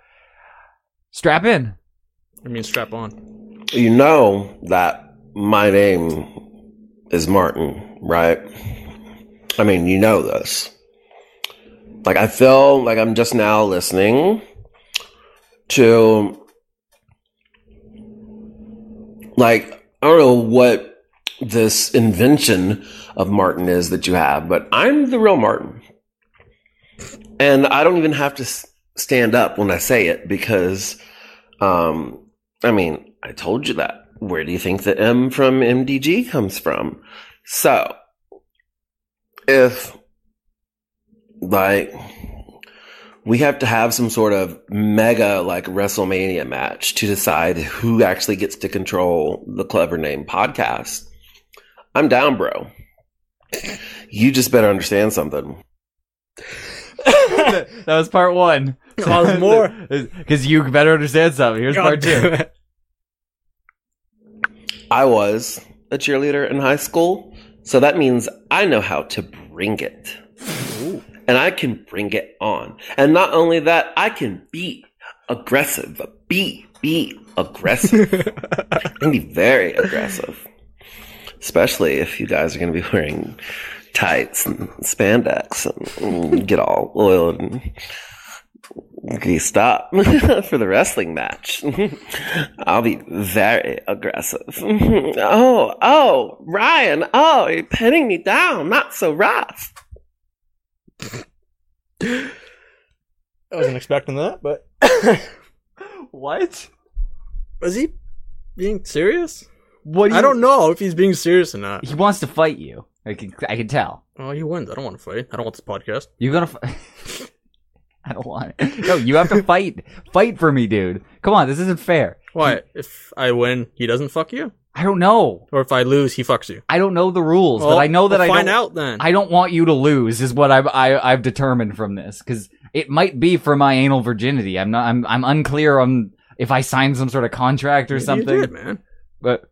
strap in. I mean, strap on. You know that my name is Martin, right? I mean, you know this. Like, I feel like I'm just now listening to, like, I don't know what this invention of Martin is that you have, but I'm the real Martin. And I don't even have to stand up when I say it because, um, I mean, I told you that. where do you think the M from MDG comes from? So, if like we have to have some sort of mega like WrestleMania match to decide who actually gets to control the clever name podcast. I'm down, bro. You just better understand something. that was part one. There's more. Because you better understand something. Here's God part two. I was a cheerleader in high school, so that means I know how to bring it. And I can bring it on. And not only that, I can be aggressive. Be, be aggressive. I can be very aggressive. Especially if you guys are going to be wearing tights and spandex and get all oiled and greased up for the wrestling match. I'll be very aggressive. oh, oh, Ryan, oh, you're pinning me down. Not so rough. I wasn't expecting that, but What? was he being serious? What? Do you, I don't know if he's being serious or not. He wants to fight you. I can. I can tell. Oh, he wins. I don't want to fight. I don't want this podcast. You're gonna. F- I don't want it. No, you have to fight. fight for me, dude. Come on, this isn't fair. Why? If I win, he doesn't fuck you, I don't know. or if I lose, he fucks you. I don't know the rules, Well, but I know that we'll I find don't, out then. I don't want you to lose. Is what I've I, I've determined from this because it might be for my anal virginity. I'm not. I'm I'm unclear on if I signed some sort of contract or You something. did, man. But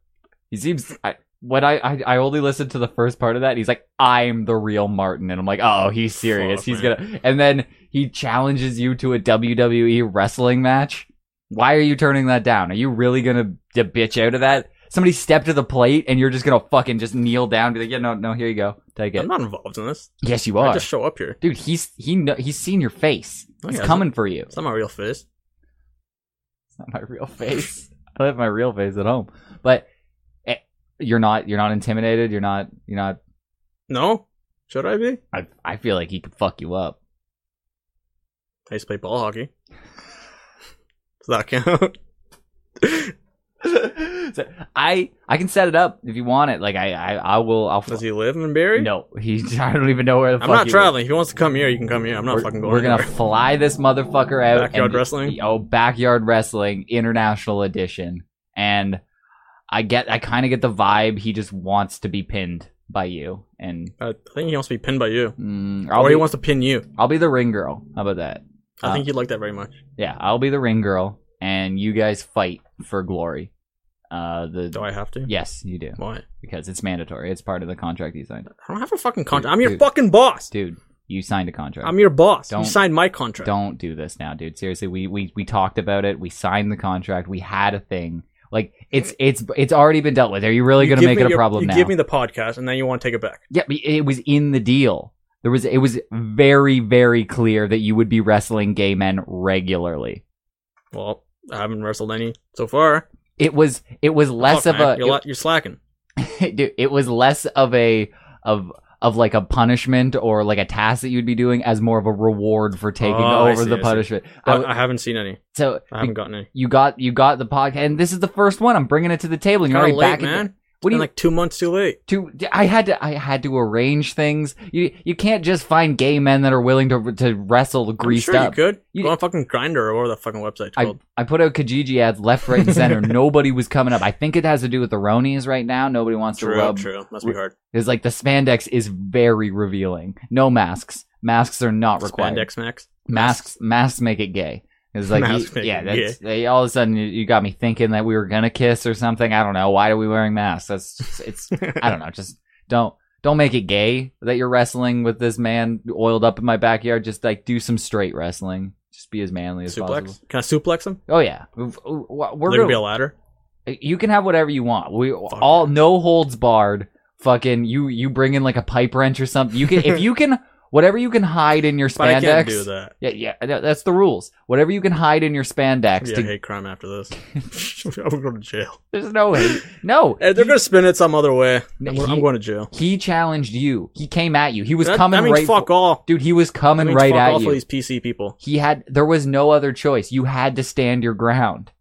he seems. I, what I, I I only listened to the first part of that. He's like, "I'm the real Martin," and I'm like, "Oh, he's serious. Fuck, he's man. gonna." And then he challenges you to a WWE wrestling match. Why are you turning that down? Are you really gonna d- bitch out of that? Somebody step to the plate, and you're just gonna fucking just kneel down, and be like, "Yeah, no, no, here you go, take it." I'm not involved in this. yes, you are. I just show up here. dude. He's he kno- he's seen your face. No, He's he hasn't. coming for you. It's not my real face. It's not my real face. I have my real face at home, but eh, you're not. You're not intimidated. You're not. You're not. No? Should I be? I I feel like he could fuck you up. I used to play ball hockey. Does that count? So, I I can set it up if you want it. Like I I, I will. I'll. Does he live in Barrie? No, he. I don't even know where the I'm fuck. not he traveling. If he wants to come here, you can come here. I'm not We're, fucking going we're gonna fly this motherfucker out. Backyard and- wrestling? Oh, backyard wrestling international edition, and I get. I kind of get the vibe. He just wants to be pinned by you, and I think he wants to be pinned by you. mm, or be. he wants to pin you. I'll be the ring girl. How about that? I Uh, think he'd like that very much. Yeah, I'll be the ring girl, and you guys fight for glory. Uh, the Do I have to? yes, you do Why? because it's mandatory. It's part of the contract you signed, I don't have a fucking contract. I'm your dude. fucking boss. dude. You signed a contract. I'm your boss. Don't- you signed my contract. Don't do this now, dude. Seriously, we we we talked about it. We signed the contract. We had a thing. Like it's it's it's already been dealt with. Are you really You going to give make me it a your- problem you now? give me the podcast, and then you want to take it back. yeah, but it was in the deal. There was it was very very clear that you would be wrestling gay men regularly. Well, I haven't wrestled any so far. It was it was less of man. a You're, la- you're slacking. dude, it was less of a of of like a punishment or like a task that you'd be doing as more of a reward for taking Oh, over see, the I punishment. I I haven't seen any. so I haven't gotten any. you got you got the podcast, and this is the first one. I'm bringing it to the table, and you're already late, back. in- man. What do Been you like two months too late. to? I had to I had to arrange things. You you can't just find gay men that are willing to to wrestle greased I'm sure up. you could. You- Go on fucking Grindr or whatever the fucking website's I, called. I put out Kijiji ads left, right, and center. Nobody was coming up. I think it has to do with the Ronies right now. Nobody wants to True, rub. true. Must be hard. It's like the spandex is very revealing. No masks. Masks are not required. Spandex Max. Masks masks make it gay. It's like you- yeah, that's they, all of a sudden you, you got me thinking that we were gonna kiss or something. I don't know. Why are we wearing masks? That's just, it's I don't know. Just don't don't make it gay that you're wrestling with this man oiled up in my backyard. Just like do some straight wrestling. Just be as manly as possible. Can I suplex him? Oh yeah, we're gonna be a ladder. Uh, you can have whatever you want. We all no holds barred. Fucking you you bring in like a pipe wrench or something. You can if you can whatever you can hide in your But I can't do that. Yeah, yeah, that's the rules. Whatever you can hide in your spandex. Yeah, to, hate crime after this. I would go to jail. There's no way. No. Hey, they're gonna spin it some other way. I'm, He- I'm going to jail. He challenged you. He came at you. He was That, coming that means right. fuck all. Dude, he was That coming means right fuck at all you. for these PC people. He had. There was no other choice. You had to stand your ground.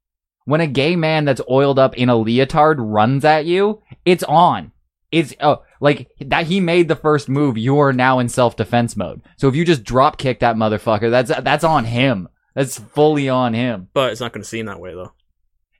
when a gay man that's oiled up in a leotard runs at you, it's on. It's oh like that he made the first move, you are now in self defense mode. So if you just drop kick that motherfucker, that's that's on him. That's fully on him. But it's not going to seem that way though.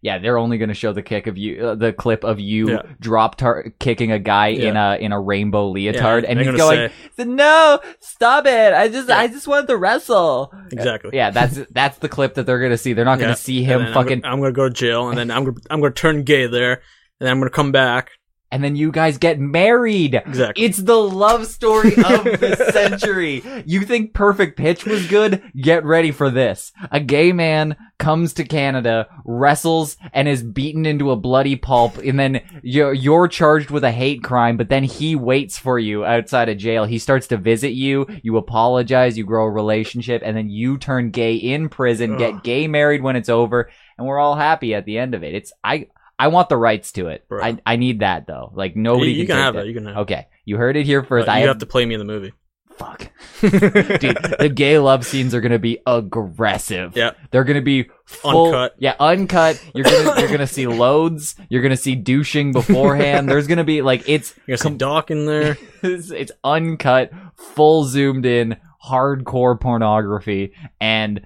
Yeah, they're only going to show the kick of you, uh, the clip of you Yeah. drop tar- kicking a guy in a in a rainbow leotard, Yeah, and he's gonna say- "No, stop it! I just Yeah. I just wanted to wrestle." Exactly. Yeah, that's that's the clip that they're going to see. They're not going Yeah. to see him fucking, gonna- I'm going to go to jail, and then I'm gonna, I'm going to turn gay there, and then I'm going to come back. And then you guys get married. Exactly. It's the love story of the century. You think Perfect Pitch was good? Get ready for this. A gay man comes to Canada, wrestles, and is beaten into a bloody pulp, and then you're, you're charged with a hate crime, but then he waits for you outside of jail. He starts to visit you, you apologize, you grow a relationship, and then you turn gay in prison, Ugh. get gay married when it's over, and we're all happy at the end of it. It's, I, I want the rights to it. Bro. I, I need that though. Like nobody you, you can, can have that. that. You can have. It. Okay, you heard it here But first. you I have, have to play me in the movie. fuck, dude. The gay love scenes are gonna be aggressive. Yeah. they're gonna be full, Uncut. Yeah, uncut. You're gonna you're gonna see loads. You're gonna see douching beforehand. There's gonna be like it's You're gonna see Doc in there. it's, it's uncut, full zoomed in, hardcore pornography, and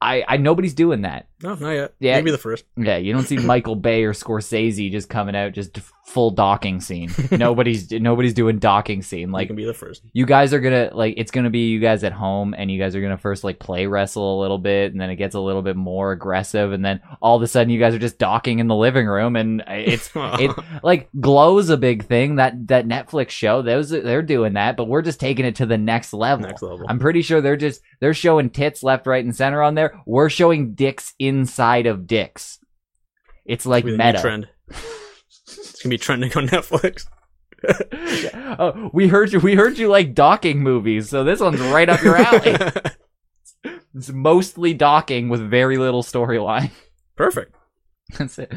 I I nobody's doing that. No, not yet. Yeah. Maybe the first. Yeah, you don't see Michael Bay or Scorsese just coming out just full docking scene. nobody's nobody's doing docking scene. Like, Like can be the first. you guys are gonna like it's gonna be you guys at home and you guys are gonna first like play wrestle a little bit and then it gets a little bit more aggressive and then all of a sudden you guys are just docking in the living room and it's it like GLOW's a big thing that that netflix show those they're doing that but we're just taking it to the next level Next level. i'm pretty sure they're just they're showing tits left right and center on there we're showing dicks inside of dicks it's like It's gonna be the new meta trend. it's gonna be trending on Netflix. oh, we heard you we heard you like docking movies so this one's right up your alley it's mostly docking with very little storyline Perfect. That's it.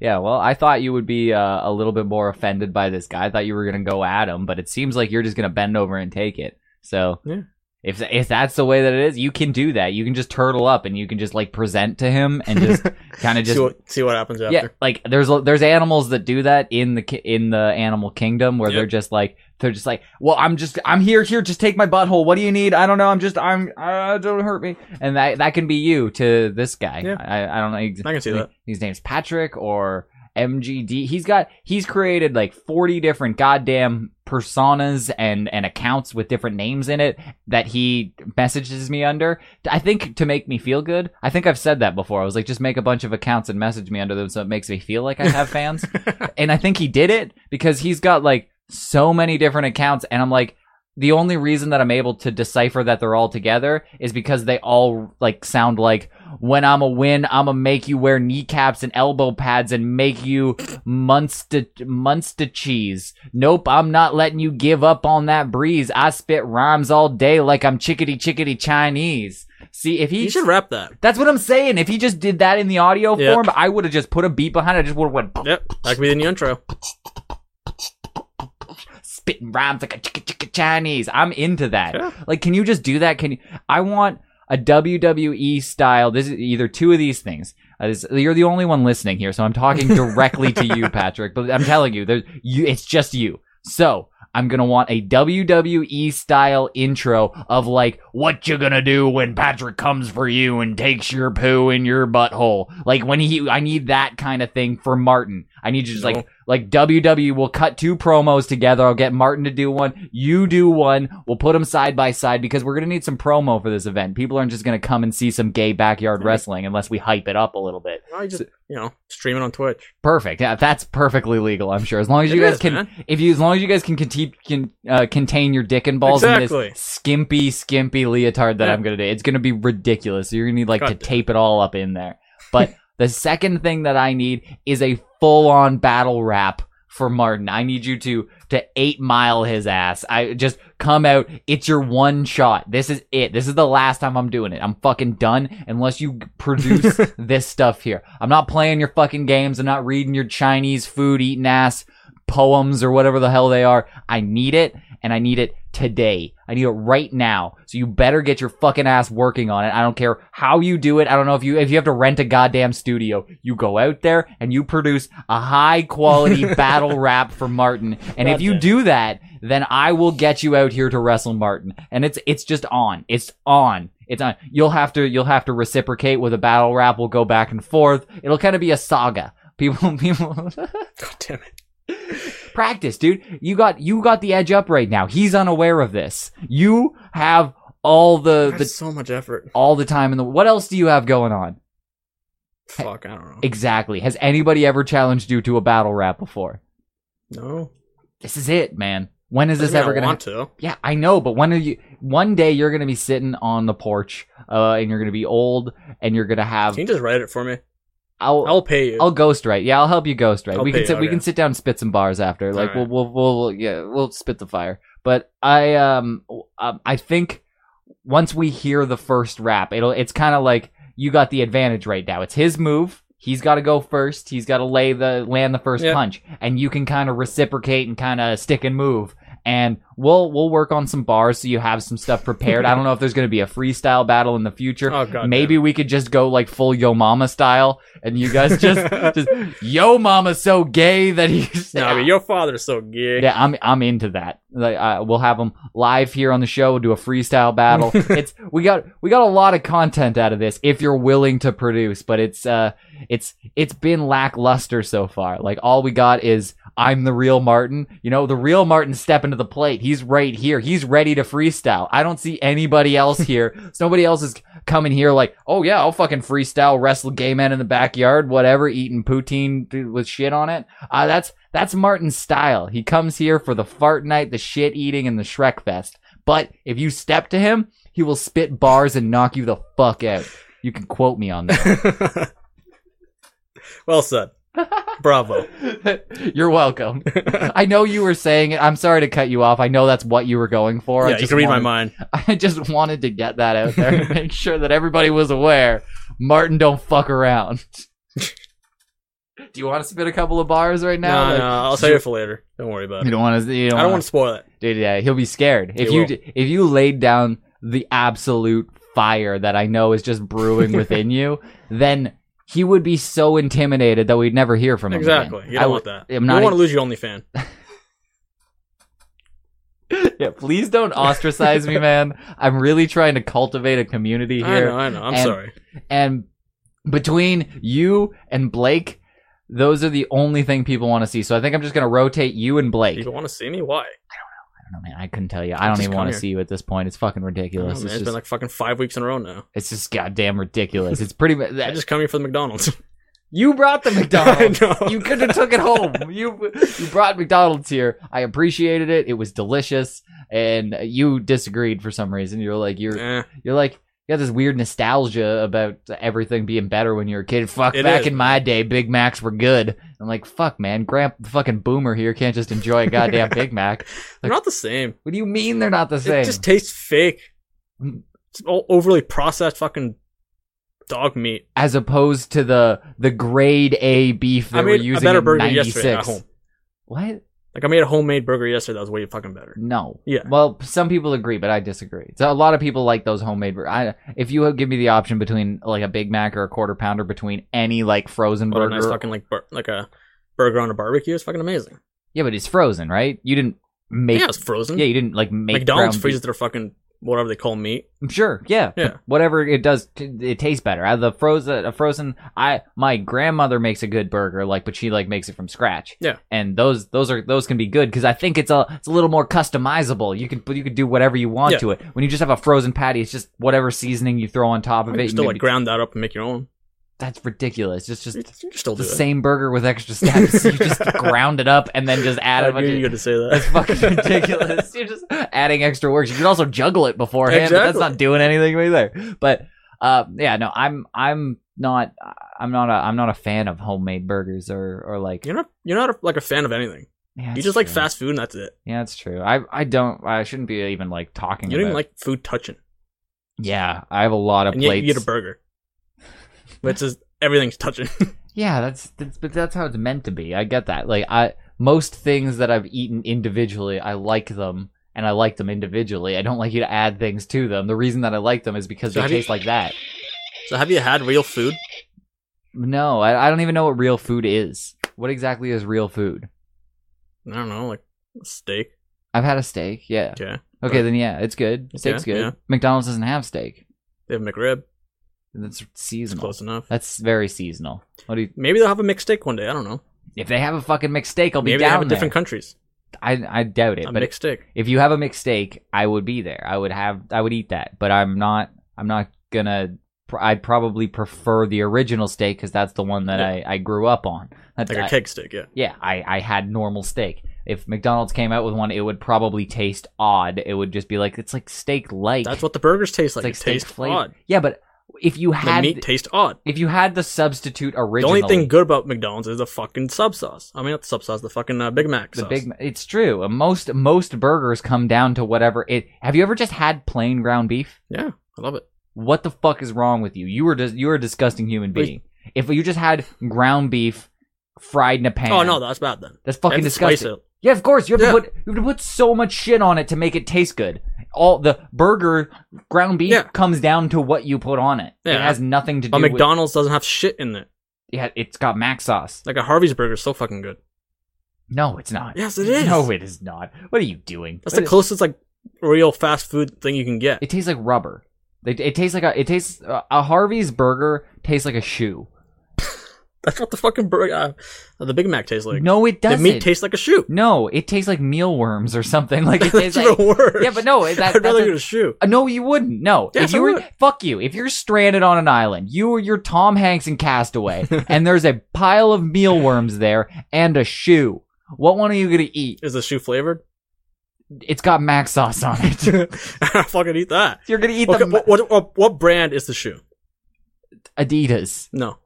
Yeah, well, I thought you would be uh, a little bit more offended by this guy. I thought you were going to go at him, but it seems like you're just going to bend over and take it. So, Yeah. If if that's the way that it is, you can do that. You can just turtle up and you can just like present to him and just kind of just see what see what happens after. yeah, like there's there's animals that do that in the in the animal kingdom where Yep. they're just like they're just like, well, I'm just I'm here here just take my butthole. What do you need? I don't know. I'm just I'm uh, don't hurt me. And that that can be you to this guy. Yeah. I I don't know. I can see that. His name's Patrick or MGD. He's got he's created like 40 different goddamn personas and and accounts with different names in it that he messages me under. I think to make me feel good. I think I've said that before. I was like just make a bunch of accounts and message me under them so it makes me feel like I have fans. and I think he did it because he's got like so many different accounts and I'm like the only reason that I'm able to decipher that they're all together is because they all like sound like when I'm a win, I'm gonna make you wear kneecaps and elbow pads and make you Munster Munster cheese. Nope, I'm not letting you give up on that breeze. I spit rhymes all day like I'm chickadee chickadee Chinese. See if he You should rap that. that's what I'm saying. If he just did that in the audio Yeah. form, I would have just put a beat behind it. I just would have went Yep, that could be the new intro. Spitting rhymes like a Chinese. I'm into that. Yeah. Like, can you just do that? Can you? I want a WWE style. This is either two of these things. Uh, this- you're the only one listening here, so I'm talking directly to you, Patrick. But I'm telling you, there's you. It's just you. So I'm gonna want a WWE style intro of like what you gonna do when Patrick comes for you and takes your poo in your butthole. Like when he, I need that kind of thing for Martin. I need you just like like WWE will cut two promos together. I'll get Martin to do one. You do one. We'll put them side by side because we're gonna need some promo for this event. People aren't just gonna come and see some gay backyard wrestling unless we hype it up a little bit. I just you know stream it on Twitch. Perfect. Yeah, that's perfectly legal. I'm sure as long as you It guys is, can, man. if you as long as you guys can contain can uh, contain your dick and balls Exactly. in this skimpy skimpy leotard that Yeah. I'm gonna do, it's gonna be ridiculous. You're gonna need like to God damn. tape it all up in there. But the second thing that I need is a full on battle rap for Martin. I need you to to eight mile his ass. I just come out. It's your one shot. This is it. This is the last time I'm doing it. I'm fucking done unless you produce this stuff here. I'm not playing your fucking games. I'm not reading your Chinese food eating ass poems or whatever the hell they are. I need it and I need it today. I need it right now. So you better get your fucking ass working on it. I don't care how you do it. I don't know if you if you have to rent a goddamn studio. You go out there and you produce a high quality battle rap for Martin. And if you Gotcha. do that, then I will get you out here to wrestle Martin. And it's it's just on. It's on. It's on. You'll have to you'll have to reciprocate with a battle rap. We'll go back and forth. It'll kind of be a saga. People people God damn it. practice, dude. You got you got the edge up right now. He's unaware of this. You have all the the so much effort. all the time in the what else do you have going on? Fuck, I don't know. Exactly. Has anybody ever challenged you to a battle rap before? No. This is it, man. When is this Doesn't ever I gonna want to? Yeah, I know, but when are you one day you're gonna be sitting on the porch, uh, and you're gonna be old and you're gonna have Can you just write it for me? I'll I'll pay you. I'll ghostwrite. Yeah, I'll help you ghostwrite. I'll we can sit. you, We okay. can sit down and spit some bars after. Like Alright. we'll, we'll we'll yeah we'll spit the fire. But I um, um I think once we hear the first rap, it'll it's kind of like you got the advantage right now. It's his move. He's got to go first. He's got to lay the land the first Yeah. punch, and you can kind of reciprocate and kind of stick and move. And we'll we'll work on some bars so you have some stuff prepared. I don't know if there's going to be a freestyle battle in the future. Oh, God Maybe damn. we could just go like full Yo Mama style, and you guys just just Yo Mama's so gay that he's No, I mean, your father's so gay. yeah, I'm I'm into that. Like, uh, we'll have them live here on the show. We'll do a freestyle battle. it's we got we got a lot of content out of this if you're willing to produce, but it's uh it's it's been lackluster so far. Like all we got is I'm the real Martin. You know, the real Martin stepping to the plate. He's right here. He's ready to freestyle. I don't see anybody else here. nobody else is coming here like, oh yeah, I'll fucking freestyle, wrestle gay men in the backyard, whatever, eating poutine with shit on it. Uh, that's that's Martin's style. He comes here for the Fartnite, the shit eating, and the Shrek fest. But if you step to him, he will spit bars and knock you the fuck out. You can quote me on that. well said. Bravo. You're welcome. I know you were saying it. I'm sorry to cut you off. I know that's what you were going for. I yeah, you just can read wanted, my mind. I just wanted to get that out there and make sure that everybody was aware. Martin, don't fuck around. Do you want to spit a couple of bars right now? No, Like, no, I'll save it for later. Don't worry about You it. don't want to. You don't I don't want to spoil it. Dude, yeah, he'll be scared if He you will. if you laid down the absolute fire that I know is just brewing within you. Then he would be so intimidated that we'd never hear from him. again. Exactly. You I don't would- want that. I'm you don't want to lose your only fan. Yeah, please don't ostracize me, man. I'm really trying to cultivate a community I here. know, I know. I'm And- sorry. And between you and Blake, those are the only thing people want to see. So I think I'm just gonna rotate you and Blake. People want to see me? Why? I don't know, man. I couldn't tell you. I don't Just even want to here. see you at this point. It's fucking ridiculous. know, it's, It's just, been like fucking five weeks in a row now. it's just goddamn ridiculous. It's pretty. mu- I just come here for the McDonald's. You brought the McDonald's. You could have took it home. You you brought McDonald's here. I appreciated it. It was delicious. And you disagreed for some reason. You're like you're Eh, you're like you got this weird nostalgia about everything being better when you were a kid. Fuck, It back is, in my day, Big Macs were good. I'm like, fuck, man, Gramp, the fucking boomer here can't just enjoy a goddamn Big Mac. they're not the same. What do you mean they're not the same? It just tastes fake. Mm. It's o- overly processed fucking dog meat. As opposed to the the grade A beef that I we're made a using better in burger yesterday at '96. home. What? Like I made a homemade burger yesterday that was way fucking better. No. Yeah. Well, some people agree, but I disagree. So a lot of people like those homemade. bur- I if you give me the option between like a Big Mac or a quarter pounder between any like frozen But a burger, nice fucking like bur- like a burger on a barbecue is fucking amazing. yeah, but it's frozen, right? You didn't make. yeah, it's frozen. yeah, you didn't like make. McDonald's freezes their fucking whatever they call meat. Sure, yeah, Yeah. whatever it does, it tastes better. The frozen, a frozen. I my grandmother makes a good burger, like, but she like makes it from scratch. Yeah. and those those are those can be good because I think it's a it's a little more customizable. You can you can do whatever you want Yeah. to it. When you just have a frozen patty, it's just whatever seasoning you throw on top of You it. can you still maybe- like ground that up and make your own. That's ridiculous. Just just still the it. same burger with extra steps. you just ground it up and then just add a I knew you were going to say that. That's fucking ridiculous. You're just adding extra work. You could also juggle it beforehand, but that's not doing anything either. But uh, yeah, no, I'm I'm not I'm not a I'm not a fan of homemade burgers or or like You're not you're not a, like a fan of anything. yeah, You it's just like fast food and that's it. Yeah, that's true. I I don't I shouldn't be even like talking You don't about. even like food touching. yeah, I have a lot of And plates. you get a burger. Which is everything's touching. Yeah, that's, that's but that's how it's meant to be. I get that. Like I most things that I've eaten individually, I like them and I like them individually. I don't like you to add things to them. The reason that I like them is because So they have you- taste like that. So have you had real food? No, I, I don't even know what real food is. What exactly is real food? I don't know, like steak. I've had a steak. Yeah. Okay. Okay, then yeah, it's good. Steak's Okay, good. yeah. McDonald's doesn't have steak. They have McRib. That's seasonal. close enough. That's very seasonal. What do you? Maybe they'll have a mixed steak one day. I don't know. If they have a fucking mixed steak, I'll be Maybe they have down it in different countries. I I doubt it, A but mixed steak. if you have a mixed steak, I would be there. I would have. I would eat that, but I'm not. I'm not gonna. pr- I'd probably prefer the original steak because that's the one that. I, I grew up on. That's, Like a I- keg steak, yeah. yeah, I, I had normal steak. If McDonald's came out with one, it would probably taste odd. It would just be like it's like steak like. That's what the burgers taste like. it's like it steak tastes flavor. odd. Yeah, but if you had The meat taste odd. if you had the substitute originally, The only thing good about McDonald's is the fucking sub sauce. I mean, not the sub sauce, the fucking uh, Big Mac the sauce. big it's true. Most most burgers come down to whatever it. Have you ever just had plain ground beef? Yeah, I love it. What the fuck is wrong with you? You were dis- you were a disgusting human being. If you just had ground beef fried in a pan, Oh no, that's bad then. that's fucking have to spice disgusting. Yeah, of course. You have Yeah. to put you have to put so much shit on it to make it taste good. All the burger ground beef Yeah. comes down to what you put on it. It has nothing to do But with McDonald's doesn't have shit in it. Yeah, it's got mac sauce. Like a Harvey's burger is so fucking good. No, it's not. Yes, it is. No, it is not. What are you doing? That's What the is- closest like real fast food thing you can get. It tastes like rubber. It, it tastes like a. It tastes uh, a Harvey's burger tastes like a shoe. That's what the fucking burger, uh, the Big Mac tastes like. no, it doesn't. The meat tastes like a shoe. no, it tastes like mealworms or something. Like it tastes like. worse. Yeah, but no, that- I'd rather a- get a shoe. Uh, No, you wouldn't. No. Yes, if you I were would. fuck you. If you're stranded on an island, you you're Tom Hanks and Cast Away, and there's a pile of mealworms there and a shoe. What one are you gonna eat? Is the shoe flavored? It's got mac sauce on it. I fucking eat that. You're gonna eat Okay, the what, what, what brand is the shoe? Adidas, No.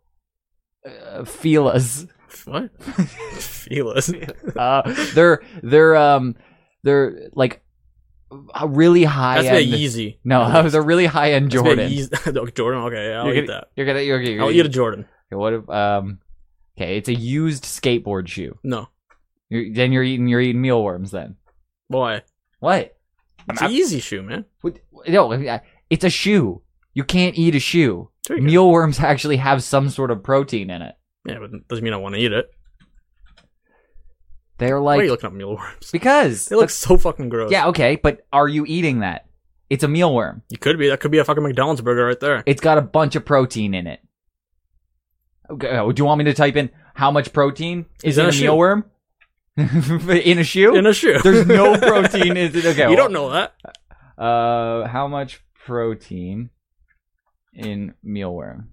Uh, Fila's. What? Feelers. Uh, they're they're um they're like a really high That's a end. Yeezy. No, they're really high end a Jordan. Yeezy- Jordan. Okay, yeah, I'll You're eat gonna, that. You're gonna you're, you're, I'll eat a Jordan. Okay, what if um okay, it's a used skateboard shoe. No. You're, then you're eating you're eating mealworms then. Why? What? It's I'm an easy shoe, man. What- No, it's a shoe. You can't eat a shoe. Sure you can. Mealworms actually have some sort of protein in it. Yeah, but it doesn't mean I want to eat it. They're like Why are you looking up mealworms? because They look so fucking gross. yeah okay, but are you eating that? It's a mealworm. You could be. That could be a fucking McDonald's burger right there. It's got a bunch of protein in it. Okay, oh, do you want me to type in how much protein is Is in in a, a shoe. mealworm? in a shoe? In a shoe. There's no protein. Is it okay? you don't know that. Uh, how much protein in mealworm?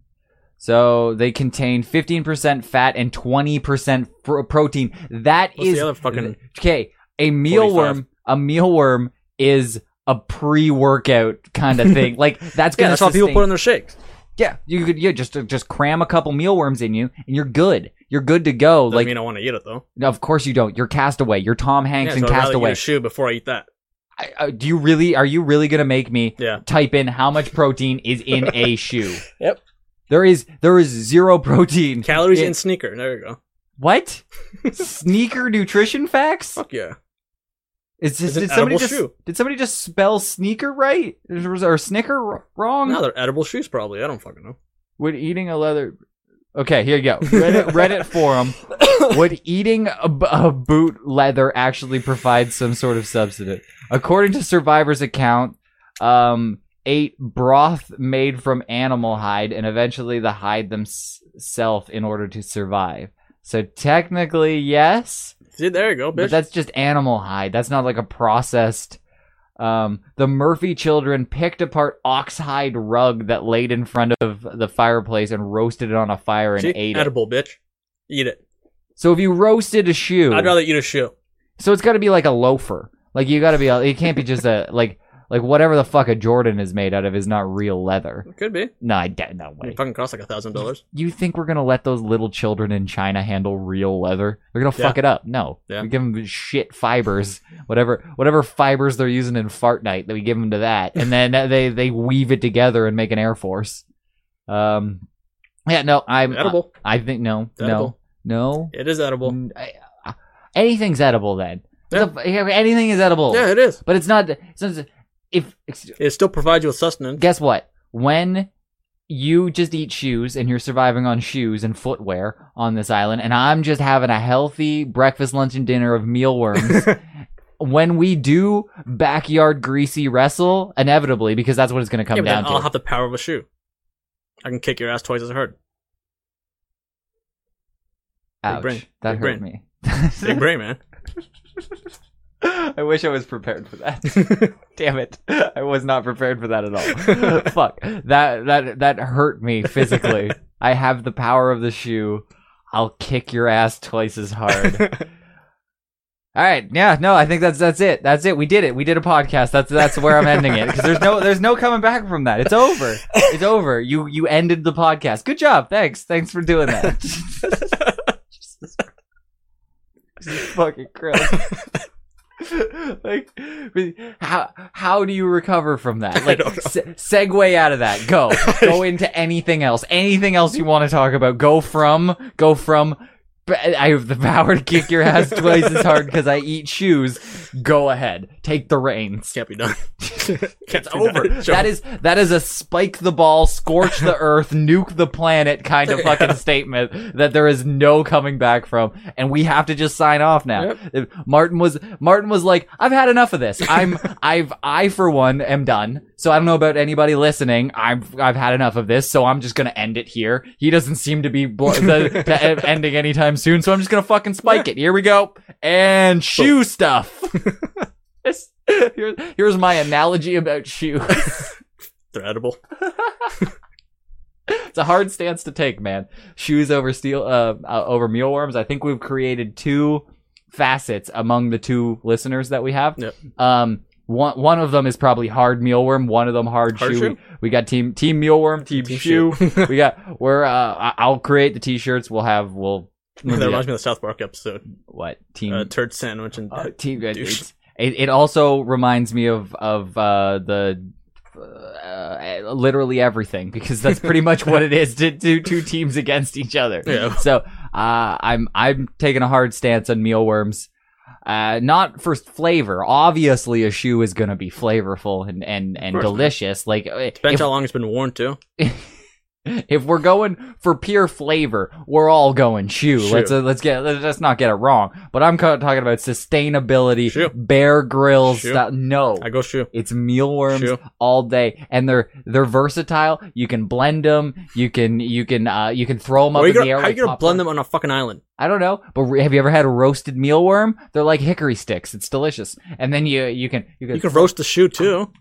So they contain 15% fat and 20% pro- protein. That What's is the other fucking? okay. A mealworm, a mealworm is a pre-workout kind of thing. like that's Yeah, gonna that's what people put in their shakes. Yeah, you could yeah just just cram a couple mealworms in you, and you're good. You're good to go. Doesn't like, mean I want to eat it though. no, of course you don't. You're Cast Away. You're Tom Hanks Yeah, in so I'd rather eat Cast Away. shoe before I eat that. Uh, do you really? Are you really gonna make me Yeah. type in how much protein is in a shoe? Yep. There is there is zero protein. Calories in, in sneaker. There you go. what? Sneaker nutrition facts? Fuck yeah. Is this, did somebody just shoe. did somebody just spell sneaker right or, or snicker wrong? No, they're edible shoes probably. I don't fucking know. Would eating a leather? Okay, here you go. Reddit, Reddit forum. Would eating a, a boot leather actually provide some sort of substitute? According to Survivor's account, um, ate broth made from animal hide and eventually the hide themselves in order to survive. So technically, yes, See, there you go, bitch. but that's just animal hide. That's not like a processed. Um, the Murphy children picked apart oxhide rug that laid in front of the fireplace and roasted it on a fire and See? ate it. edible, bitch. Eat it. So if you roasted a shoe, I'd rather eat a shoe. so it's got to be like a loafer. Like you got to be. a- It can't be just a like like whatever the fuck a Jordan is made out of is not real leather. It could be. No, I doubt no way. It fucking costs like a thousand dollars. You think we're gonna let those little children in China handle real leather? They're gonna Yeah. fuck it up. No, Yeah. we give them shit fibers, whatever whatever fibers they're using in Fartnite. That we give them to that, and then they they weave it together and make an Air Force. Um, yeah, no, I'm Edible. I, think no, edible. no, no. It is edible. I- I- anything's edible then. F- anything is edible. Yeah, it is. but it's not. It's not if It still provides you with sustenance. guess what? When you just eat shoes and you're surviving on shoes and footwear on this island, and I'm just having a healthy breakfast, lunch, and dinner of mealworms. when we do backyard greasy wrestle, inevitably, because that's what it's going to come Yeah, down I'll to. have the power of a shoe. I can kick your ass twice as hard. Ouch, brain. that Big hurt brain. me. Big brain, man. I wish I was prepared for that. Damn it. I was not prepared for that at all. Fuck. That that that hurt me physically. I have the power of the shoe. I'll kick your ass twice as hard. All right. Yeah, no, I think that's that's it. That's it. We did it. We did a podcast. That's that's where I'm ending it because there's no there's no coming back from that. It's over. It's over. You you ended the podcast. Good job. Thanks. Thanks for doing that. Fucking Christ. like how how do you recover from that? Like se- segue out of that. Go. Go into anything else. Anything else you want to talk about. Go from go from I have the power to kick your ass twice as hard because I eat shoes. Go ahead. Take the reins. Can't be done. It's over. That is that is a spike the ball, scorch the earth, nuke the planet kind of fucking statement that there is no coming back from, and we have to just sign off now. If Martin was Martin was like, I've had enough of this. I'm I've I for one am done. So I don't know about anybody listening. I've I've had enough of this, so I'm just gonna end it here. He doesn't seem to be the, to e- ending anytime soon, so I'm just gonna fucking spike it. Here we go, and shoe stuff. This- Here's, here's my analogy about shoes. They're edible. it's a hard stance to take, man. Shoes over steel, uh, uh, over mealworms. I think we've created two facets among the two listeners that we have. Yep. Um, one one of them is probably hard mealworm. One of them hard, Hard shoe. shoe? We, we got team team mealworm, team, Team shoe. shoe. we got we're uh, I'll create the t-shirts. We'll have we'll. that reminds me of the South Park episode. what team Uh, turd sandwich and uh, team. It, douche. it, it also reminds me of of uh, the uh, literally everything because that's pretty much what it is to do two teams against each other. Yeah. So uh, I'm I'm taking a hard stance on mealworms. Uh, not for flavor. Obviously, a shoe is gonna be flavorful and and, and delicious. Like uh, Depends if, how long it's been worn too. if we're going for pure flavor, we're all going shoe. Shoe. Let's uh, let's get let's not get it wrong. But I'm talking about sustainability, Shoe. Bear Grylls Shoe. stuff. No, I go shoe. it's mealworms Shoe. all day, and they're they're versatile. You can blend them. You can you can uh you can throw them up in the gonna, air. how like you gonna blend them on a fucking island? I don't know, but have you ever had a roasted mealworm? They're like hickory sticks. It's delicious. And then you you can you can, You can roast the shoe too.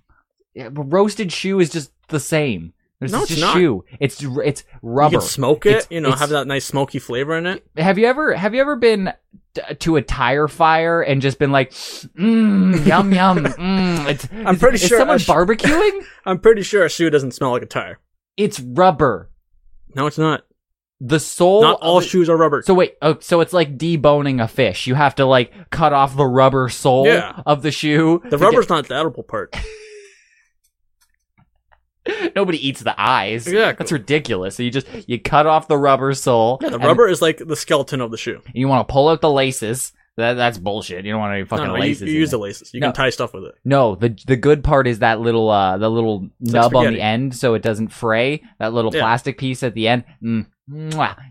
Yeah, but roasted shoe is just the same. There's No, it's not. shoe. It's it's You rubber. can smoke it. It's- you know, have that nice smoky flavor in it. Have you ever have you ever been to a tire fire and just been like, mmm, yum yum, mmm. It's, I'm pretty is sure someone a sh- barbecuing. I'm pretty sure a shoe doesn't smell like a tire. it's rubber. No, it's not. The sole. Not all shoes are rubber. So wait, oh, so it's like deboning a fish. You have to like cut off the rubber sole Yeah. of the shoe. the rubber's not the edible part. nobody eats the eyes. Exactly. That's ridiculous. So you just you cut off the rubber sole. Yeah, the rubber is like the skeleton of the shoe. You want to pull out the laces. That that's bullshit. You don't want any fucking No, no, laces. you in use the laces. You No. can tie stuff with it. No, the the good part is that little uh the little It's like nub on the end so it doesn't fray. That little Yeah. plastic piece at the end. Mm.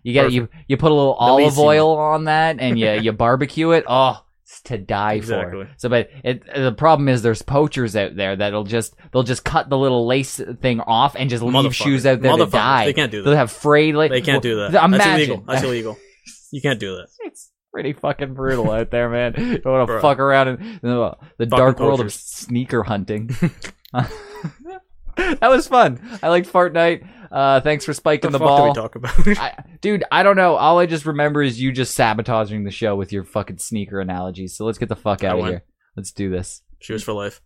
You get you you put a little olive oil on that and you you barbecue it. Oh, to die Exactly. for. So, but it the problem is there's poachers out there that'll just they'll just cut the little lace thing off and just leave shoes out there to die. They can't do that. They'll have frayed. Like, They can't do that. Imagine. That's illegal. That's illegal. You can't do that. It's pretty fucking brutal out there, man. You want to fuck around in the, the Fucking dark world of sneaker hunting. that was fun. I liked Fartnite. Uh, thanks for spiking the the, fuck do we ball. talk about? I, dude, I don't know. All I just remember is you just sabotaging the show with your fucking sneaker analogies. So let's get the fuck I out of win. here. Let's do this. Shoes for life.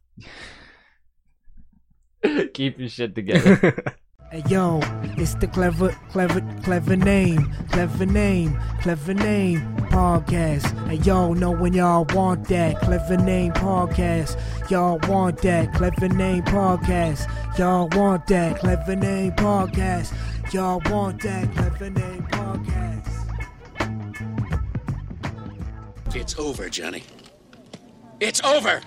Keep your shit together. Hey yo, it's the clever, clever, clever name, clever name, clever name podcast. Hey yo, know when y'all want that clever name podcast. Y'all want that clever name podcast. Y'all want that clever name podcast. Y'all want that clever name podcast. It's over, Johnny. It's over.